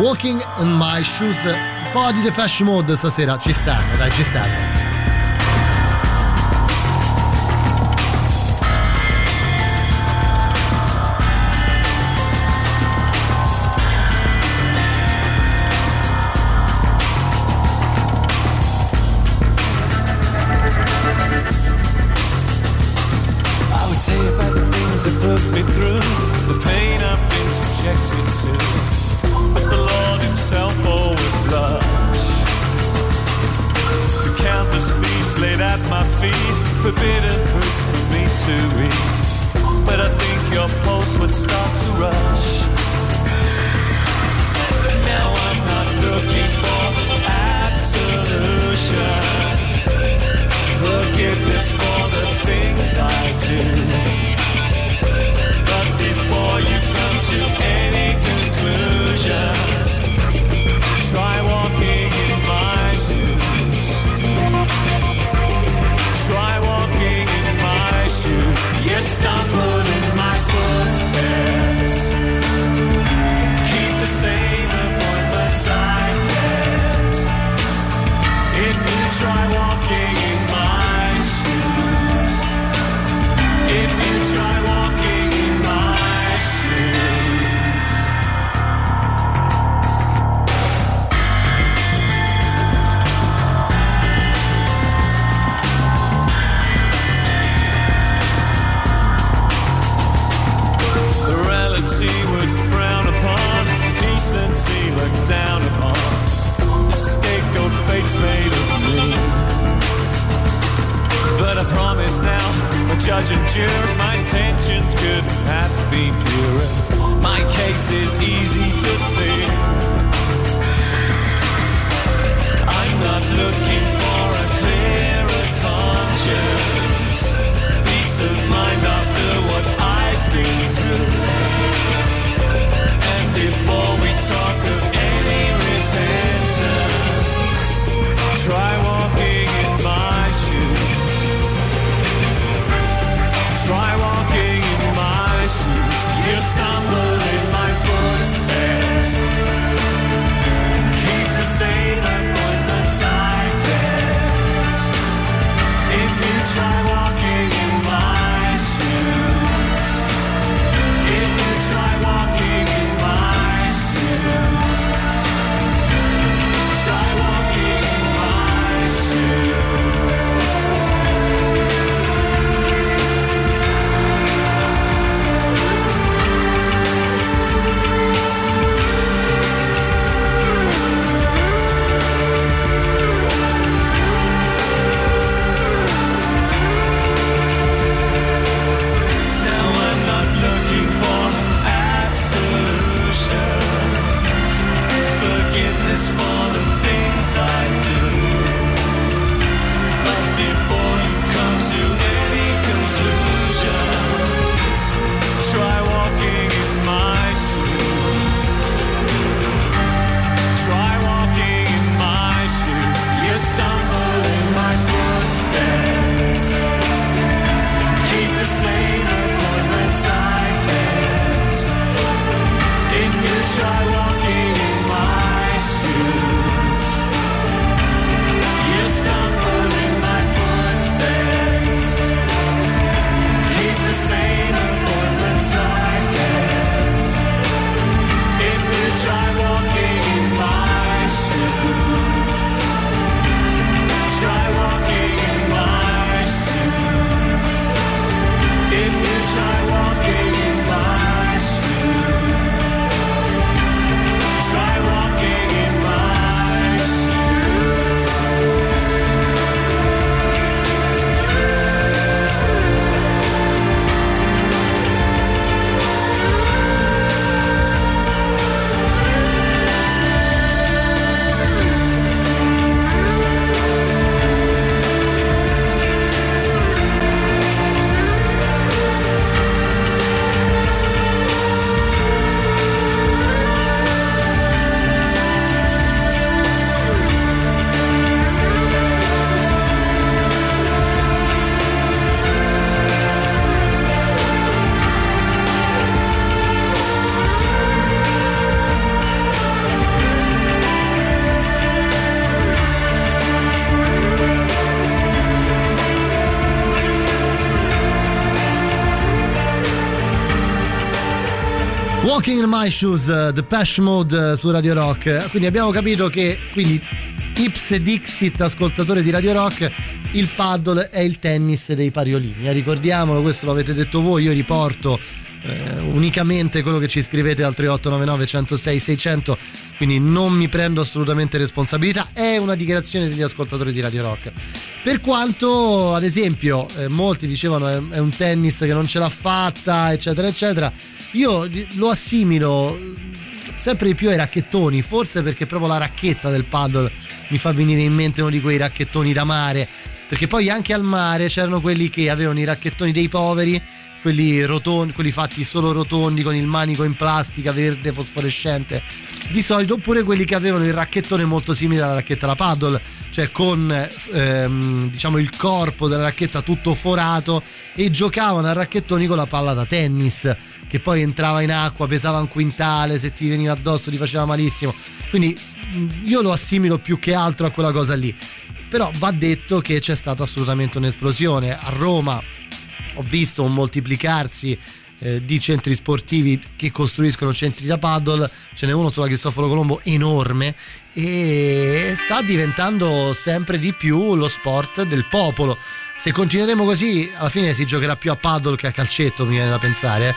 Walking in my shoes, un po' di Depeche Mode stasera, ci stanno, dai, ci stanno. Subjected to. But the Lord Himself oh, would blush. The countless feasts laid at my feet, forbidden fruits for me to eat. But I think your pulse would start to rush. Now I'm not looking for absolution Walking in My Shoes, uh, The Pash Mode uh, su Radio Rock. Quindi abbiamo capito che quindi Ips Dixit, ascoltatore di Radio Rock, il paddle è il tennis dei pariolini. Eh, ricordiamolo, questo lo avete detto voi, io riporto eh, unicamente quello che ci scrivete al 3899 106 600 quindi non mi prendo assolutamente responsabilità è una dichiarazione degli ascoltatori di Radio Rock per quanto ad esempio eh, molti dicevano è, è un tennis che non ce l'ha fatta eccetera eccetera. Io lo assimilo sempre di più ai racchettoni forse perché proprio la racchetta del paddle mi fa venire in mente uno di quei racchettoni da mare. Perché poi anche al mare c'erano quelli che avevano i racchettoni dei poveri quelli rotondi, quelli fatti solo rotondi con il manico in plastica verde fosforescente di solito, oppure quelli che avevano il racchettone molto simile alla racchetta da paddle, cioè con ehm, diciamo il corpo della racchetta tutto forato e giocavano a racchettoni con la palla da tennis che poi entrava in acqua, pesava un quintale, se ti veniva addosso ti faceva malissimo. Quindi io lo assimilo più che altro a quella cosa lì. Però va detto che c'è stata assolutamente un'esplosione. A Roma ho visto un moltiplicarsi eh, di centri sportivi che costruiscono centri da paddle, ce n'è uno sulla Cristoforo Colombo enorme e sta diventando sempre di più lo sport del popolo. Se continueremo così, alla fine si giocherà più a paddle che a calcetto, mi viene da pensare. eh.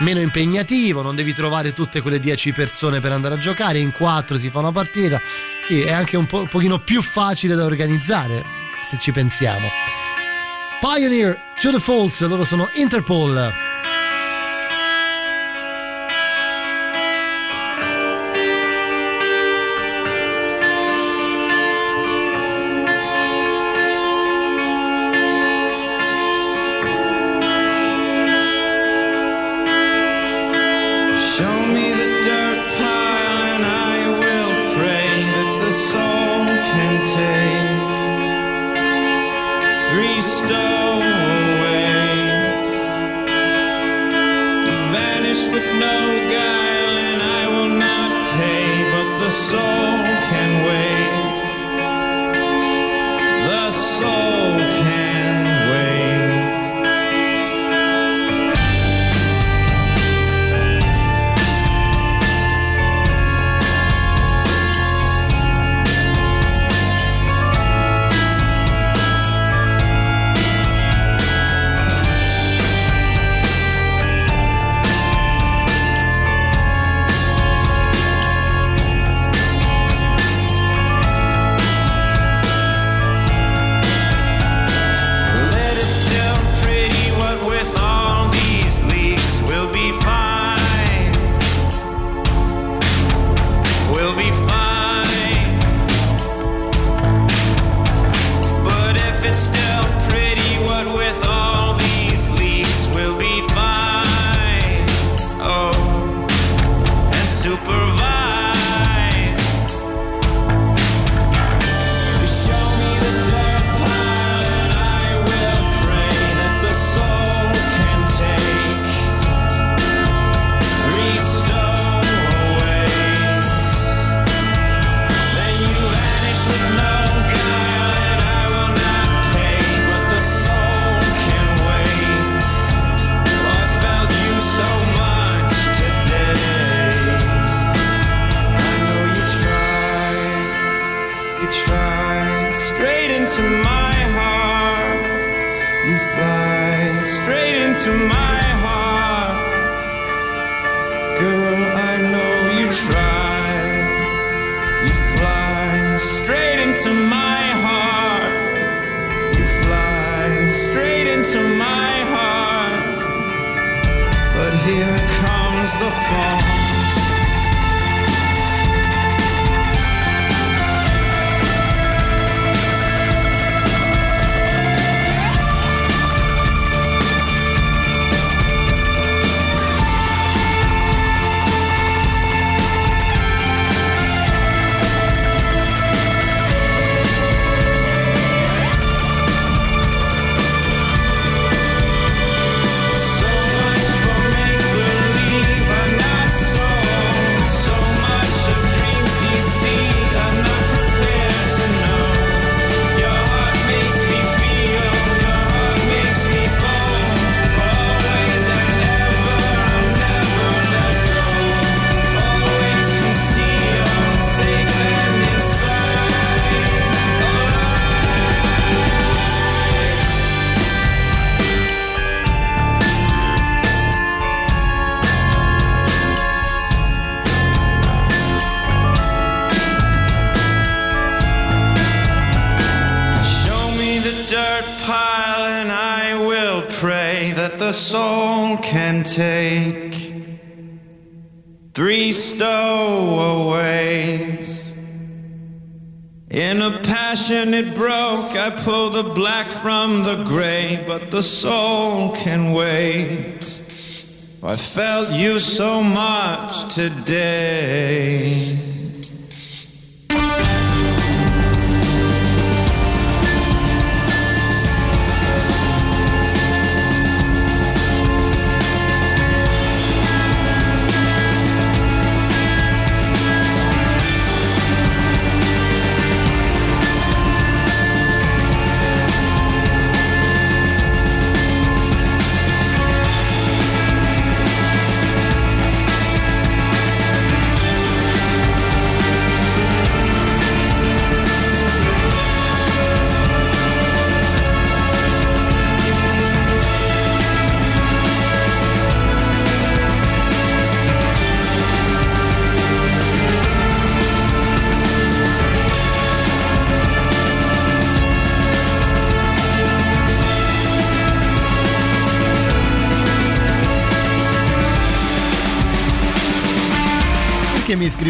Meno impegnativo, non devi trovare tutte quelle 10 persone per andare a giocare, in 4 si fa una partita. Sì, è anche un, po', un pochino più facile da organizzare, se ci pensiamo. Pioneer to the Falls, loro sono Interpol.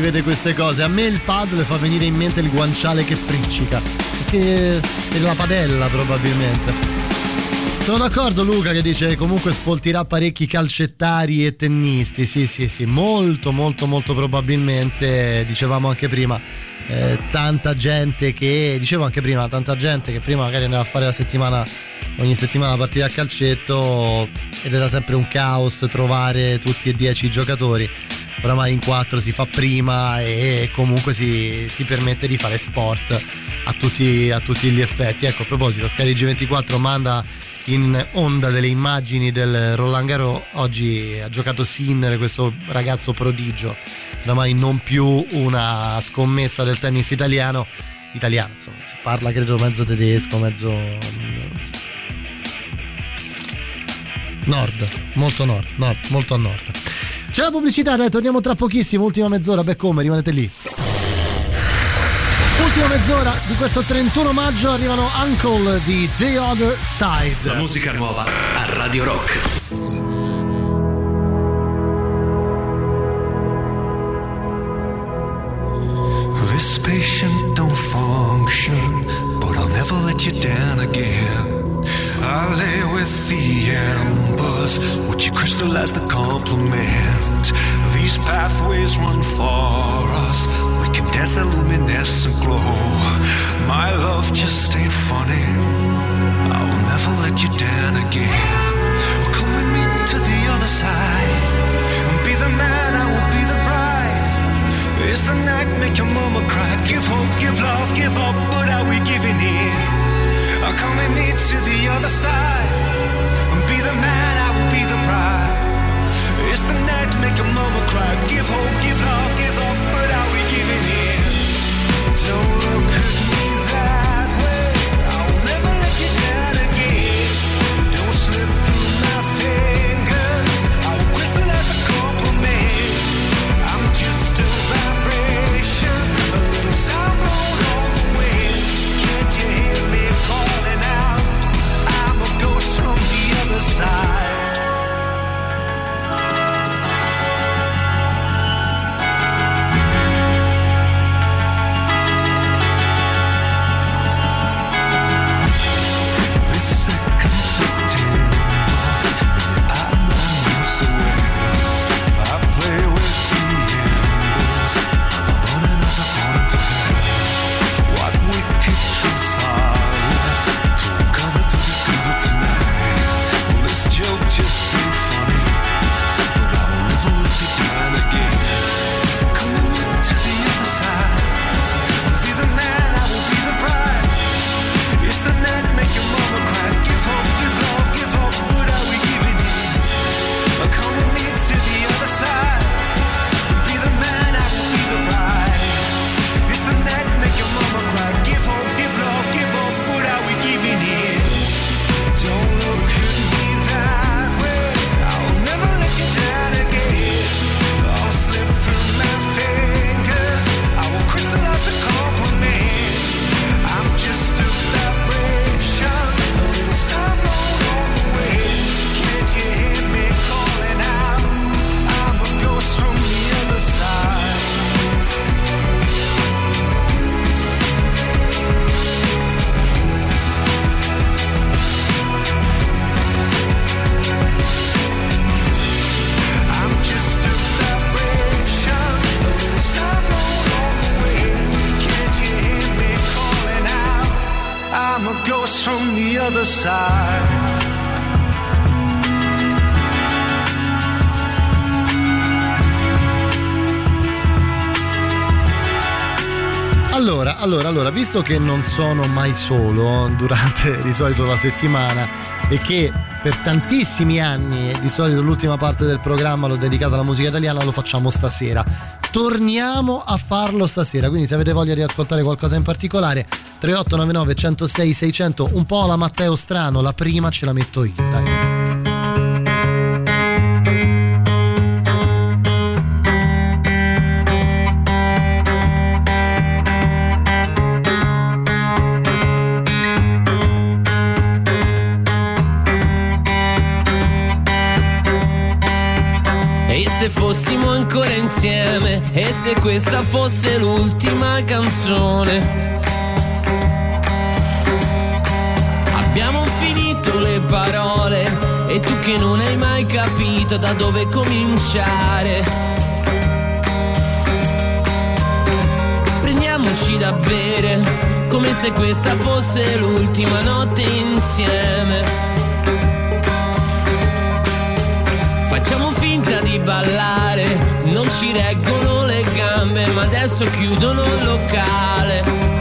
Scrivete queste cose? A me il paddle fa venire in mente il guanciale che friccica. Che è la padella probabilmente. Sono d'accordo Luca che dice che comunque sfoltirà parecchi calcettari e tennisti. Sì, sì, sì, molto, molto, molto probabilmente. Dicevamo anche prima. eh, tanta gente che dicevo anche prima tanta gente che prima magari andava a fare la settimana ogni settimana la partita a calcetto ed era sempre un caos trovare tutti e dieci i giocatori oramai in quattro si fa prima e comunque si, ti permette di fare sport a tutti, a tutti gli effetti. Ecco, a proposito, Sky G24 manda in onda delle immagini del Roland Garros. Oggi ha giocato Sinner, questo ragazzo prodigio, oramai non più una scommessa del tennis italiano. Italiano, insomma, si parla credo mezzo tedesco, mezzo. Nord, molto nord, nord molto a nord. C'è la pubblicità, dai, torniamo tra pochissimo, ultima mezz'ora, beh come, rimanete lì. Ultima mezz'ora di questo 31 maggio arrivano Uncle di The Other Side. La musica nuova a Radio Rock. This patient don't function, but I'll never let you down again. I lay with the embers, would you crystallize the compliment? These pathways run for us, we can dance that luminescent glow. My love just ain't funny, I will never let you down again. Come with me to the other side, and be the man, I will be the bride. Is the night make your mama cry? Give hope, give love, give up, but are we giving in? I'll come with me to the other side and be the man, I the night make your mama cry? Give hope, give love, give up, but are we giving in? Don't look at me that way. I'll never let you down again. Don't slip through my fingers. I will crystallize the compliment. I'm just a vibration, a little sound blown on the wind. Can't you hear me calling out? I'm a ghost from the other side. Visto che non sono mai solo durante di solito la settimana e che per tantissimi anni di solito l'ultima parte del programma l'ho dedicata alla musica italiana, lo facciamo stasera. Torniamo a farlo stasera, quindi se avete voglia di ascoltare qualcosa in particolare 3899 106 600, un po' la Matteo Strano, la prima ce la metto io, E se questa fosse l'ultima canzone? Abbiamo finito le parole e tu che non hai mai capito da dove cominciare. Prendiamoci da bere come se questa fosse l'ultima notte insieme. Facciamo finta di ballare, non ci reggono gambe, ma adesso chiudono il locale.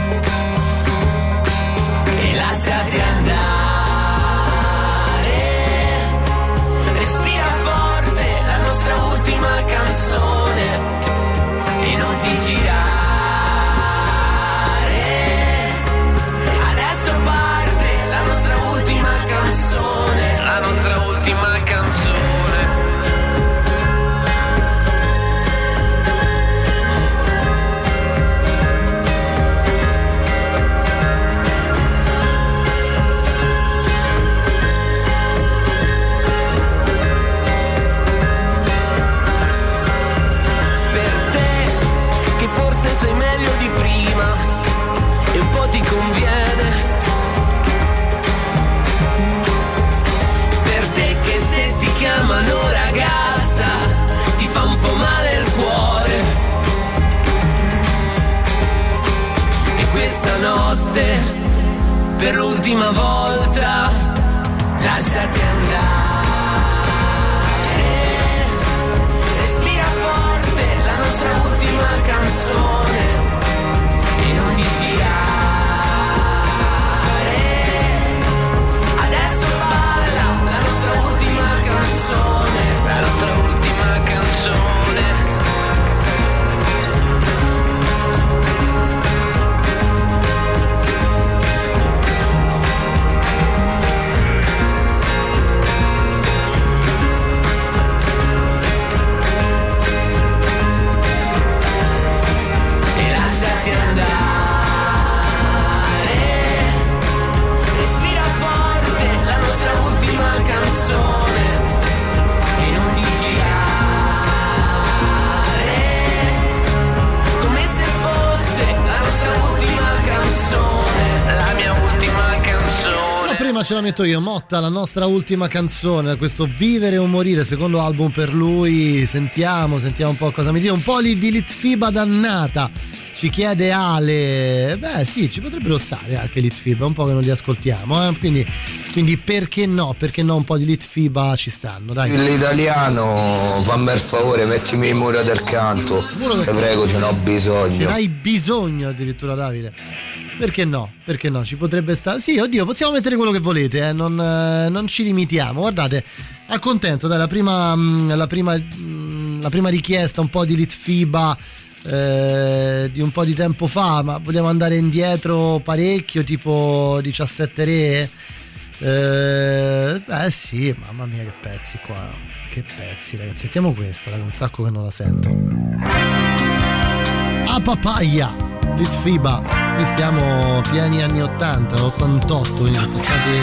Ce la metto io, Motta, la nostra ultima canzone, questo Vivere o Morire, secondo album per lui. Sentiamo, sentiamo un po' cosa mi dire. Un po' di Litfiba dannata. Ci chiede Ale. Beh, sì, ci potrebbero stare anche Litfiba, un po' che non li ascoltiamo, eh? quindi, quindi perché no? Perché no? Un po' di Litfiba ci stanno, dai. L'italiano, fammi il favore, mettimi il muro del canto. Ti prego, ce n'ho Ce bisogno. n'hai bisogno addirittura, Davide. Perché no? Perché no? Ci potrebbe stare. Sì, oddio, possiamo mettere quello che volete, eh? non, eh, non ci limitiamo. Guardate, accontento, dai, la prima, mm, la prima, mm, la prima richiesta un po' di Litfiba eh, di un po' di tempo fa, ma vogliamo andare indietro parecchio, tipo 17 re? Eh, beh sì, mamma mia che pezzi qua, che pezzi ragazzi, mettiamo questa, raga, un sacco che non la sento. A papaya, Litfiba, qui siamo pieni anni 80, 88, quindi sono passati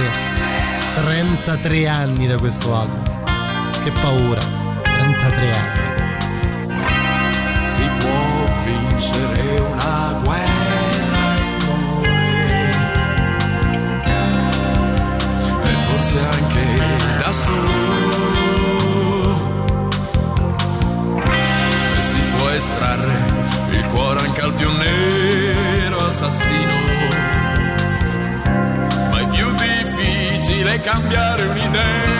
33 anni da questo album. Che paura, 33 anni. Si può vincere una guerra in noi e forse anche da solo anche al più nero assassino ma è più difficile cambiare un'idea.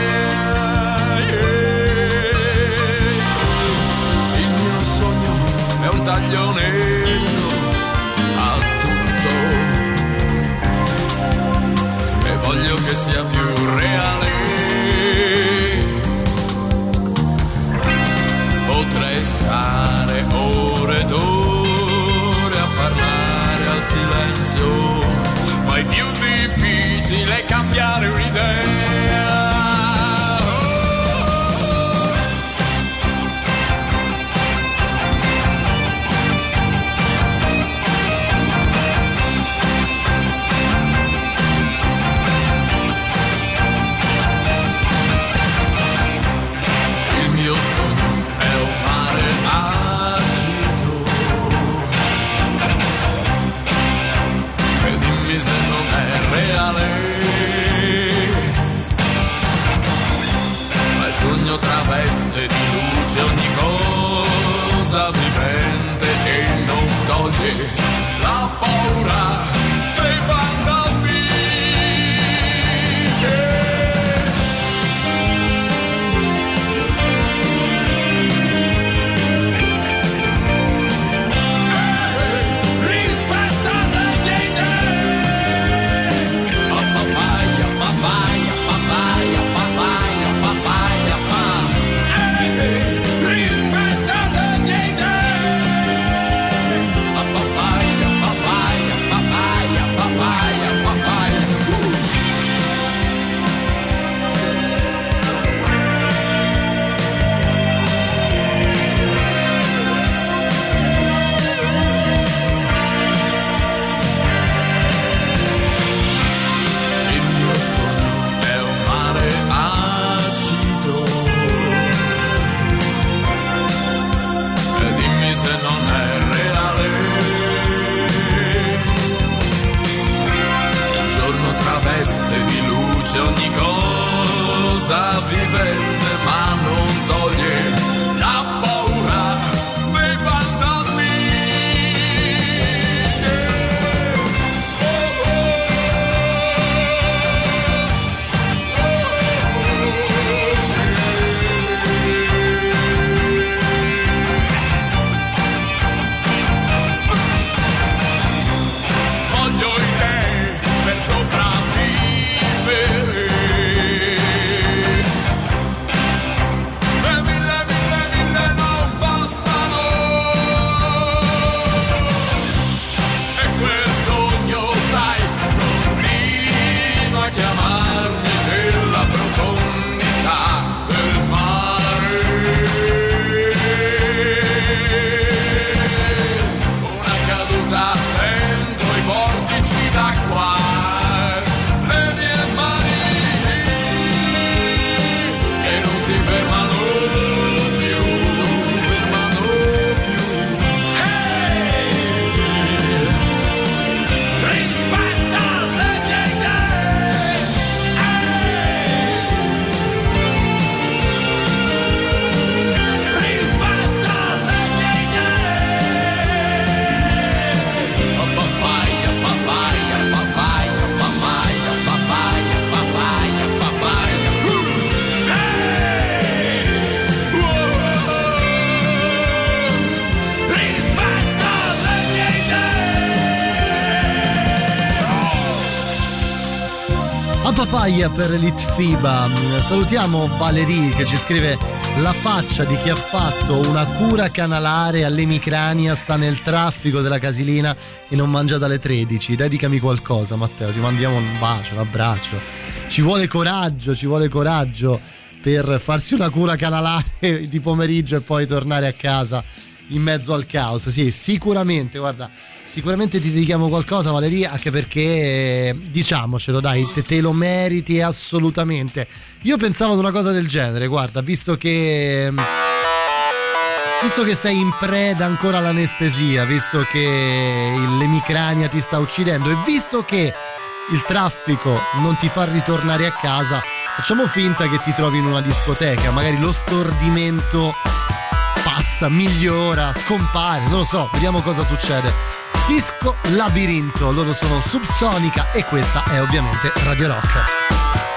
A papaya per Litfiba. Salutiamo Valerie che ci scrive la faccia di chi ha fatto una cura canalare all'emicrania sta nel traffico della casilina e non mangia dalle 13. Dedicami qualcosa, Matteo. Ti mandiamo un bacio, un abbraccio. Ci vuole coraggio, ci vuole coraggio per farsi una cura canalare di pomeriggio e poi tornare a casa in mezzo al caos. Sì, sicuramente, guarda, sicuramente ti dedichiamo qualcosa, Valeria, anche perché diciamocelo, dai, te, te lo meriti assolutamente. Io pensavo ad una cosa del genere, guarda, visto che visto che sei in preda ancora all'anestesia, visto che l'emicrania ti sta uccidendo e visto che il traffico non ti fa ritornare a casa, facciamo finta che ti trovi in una discoteca, magari lo stordimento passa, migliora, scompare, non lo so, vediamo cosa succede. Disco Labirinto, loro sono Subsonica e questa è ovviamente Radio Rock.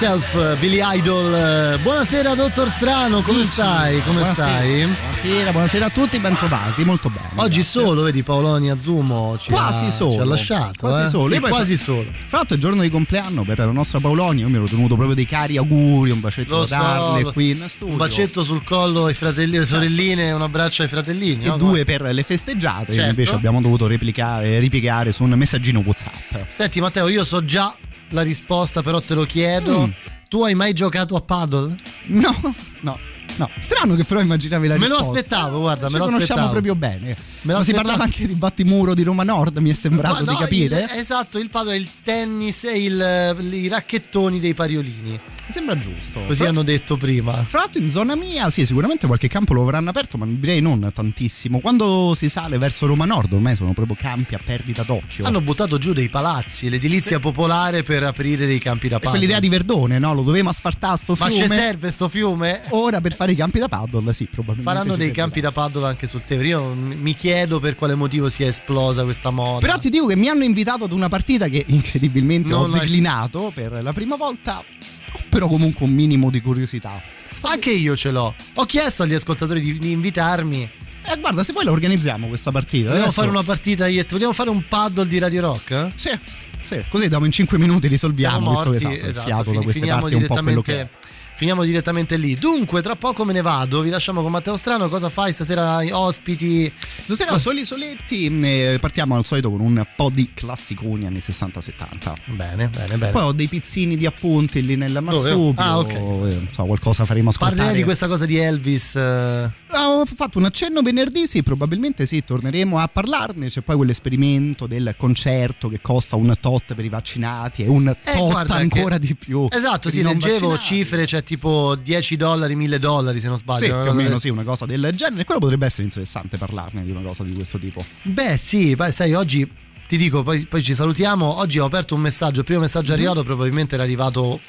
Myself, eh, Billy Idol. Eh, Buonasera, dottor Strano, come stai? Come Buonasera. stai? Buonasera, buonasera a tutti, ben trovati, molto bene. Oggi solo, vedi, Paoloni Azumo ci Quasi ha, solo. ci ha lasciato. Quasi eh? solo. Sì, quasi solo. Fra l'altro è il giorno di compleanno per la nostra Paolonia, io mi ero tenuto proprio dei cari auguri, un bacetto Lo da darle so, qui in studio. un bacetto sul collo ai fratelli, alle sorelline, un abbraccio ai fratellini. E no? due per le festeggiate, Certo. invece abbiamo dovuto replicare, ripiegare su un messaggino WhatsApp. Senti Matteo, io so già la risposta, però te lo chiedo. Mm. Tu hai mai giocato a paddle? No, no. No, strano che però immaginavi la Me lo risposta. aspettavo, guarda, Ci me lo conosciamo aspettavo. proprio bene. Me lo si parlava anche di battimuro di Roma Nord, mi è sembrato No, di no, capire. il- esatto, il paddle è il tennis e il- i racchettoni dei pariolini. Mi sembra giusto. Così Fra- hanno detto prima. Fra l'altro in zona mia sì, sicuramente qualche campo lo avranno aperto, ma direi non tantissimo. Quando si sale verso Roma Nord ormai sono proprio campi a perdita d'occhio. Hanno buttato giù dei palazzi, l'edilizia popolare per aprire dei campi da paddle. quell'idea di Verdone, no? Lo dovevamo asfaltare sto Ma ci fiume. serve sto fiume? Ora per fare i campi da paddle, sì, probabilmente. Faranno dei campi da paddle anche sul Tevere. Io mi chiedo per quale motivo sia esplosa questa moda. Però ti dico che mi hanno invitato ad una partita che incredibilmente Non ho hai- declinato per la prima volta. Però comunque un minimo di curiosità. Anche io ce l'ho. Ho chiesto agli ascoltatori di, di invitarmi. Eh, guarda, se poi la organizziamo questa partita. Vogliamo adesso- fare una partita io te? Vogliamo fare un paddle di Radio Rock? eh? Sì, sì. Così dopo in 5 minuti risolviamo, Siamo visto che morti, esatto, esatto, fiato da fin- queste finiamo parti un po' quello che è. Finiamo direttamente lì. Dunque, tra poco me ne vado, vi lasciamo con Matteo Strano. Cosa fai stasera? Ospiti? Stasera soli soletti, eh, partiamo al solito con un po' di classiconi anni 60-70. Bene, bene, bene. Poi ho dei pizzini di appunti lì nel marsupio. Ah, ok. eh, so, qualcosa faremo ascoltare. Parlerei di questa cosa di Elvis. eh, Ah, Ho fatto un accenno venerdì, sì, probabilmente sì, torneremo a parlarne. C'è poi quell'esperimento del concerto che costa un tot per i vaccinati e un tot Eh, guarda ancora che- di più. Esatto, sì, leggevo vaccinati. cifre, cioè tipo 10 dollari, 1000 dollari se non sbaglio. Sì, una più o meno del- sì, una cosa del genere. Quello potrebbe essere interessante parlarne di una cosa di questo tipo. Beh, sì, poi sai, oggi ti dico, poi, poi ci salutiamo. Oggi ho aperto un messaggio. Il primo messaggio Mhm. arrivato probabilmente era arrivato.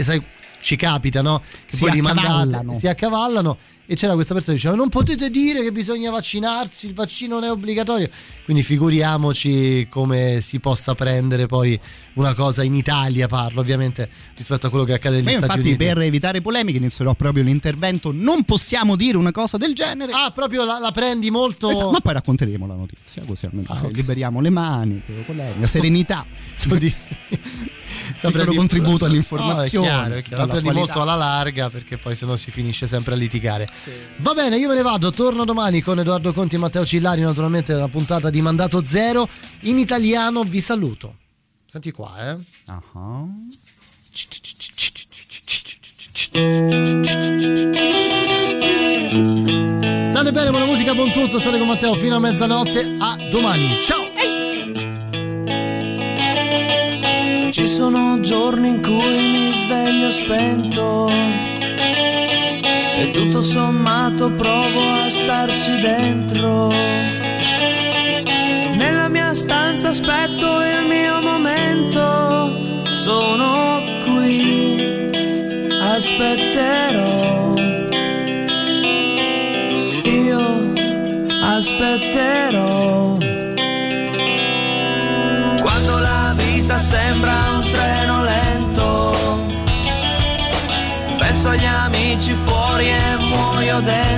sai, ci capita, no? Che Si poi rimandate, accavallano. si accavallano. E c'era questa persona che diceva: Non potete dire che bisogna vaccinarsi, il vaccino non è obbligatorio. Quindi figuriamoci come si possa prendere poi una cosa in Italia, parlo ovviamente rispetto a quello che accade negli Ma io Stati infatti Uniti. per evitare polemiche inizierò proprio l'intervento. Non possiamo dire una cosa del genere. Ah, proprio la, la prendi molto. Esatto, ma poi racconteremo la notizia, così almeno eh, liberiamo le mani, polemica, serenità. Piccolo contributo No, all'informazione. è chiaro, è chiaro. La prendi molto alla larga perché poi sennò si finisce sempre a litigare. Va bene, io me ne vado, torno domani con Edoardo Conti e Matteo Cillari, naturalmente la puntata di Mandato Zero. In italiano vi saluto. Senti qua, eh. State bene, buona musica, buon tutto, state con Matteo fino a mezzanotte. A domani. Ciao! Ci sono giorni in cui mi sveglio spento e tutto sommato provo a starci dentro. Nella mia stanza aspetto il mio momento, sono qui, aspetterò. Io aspetterò. Penso agli amici fuori e muoio dentro.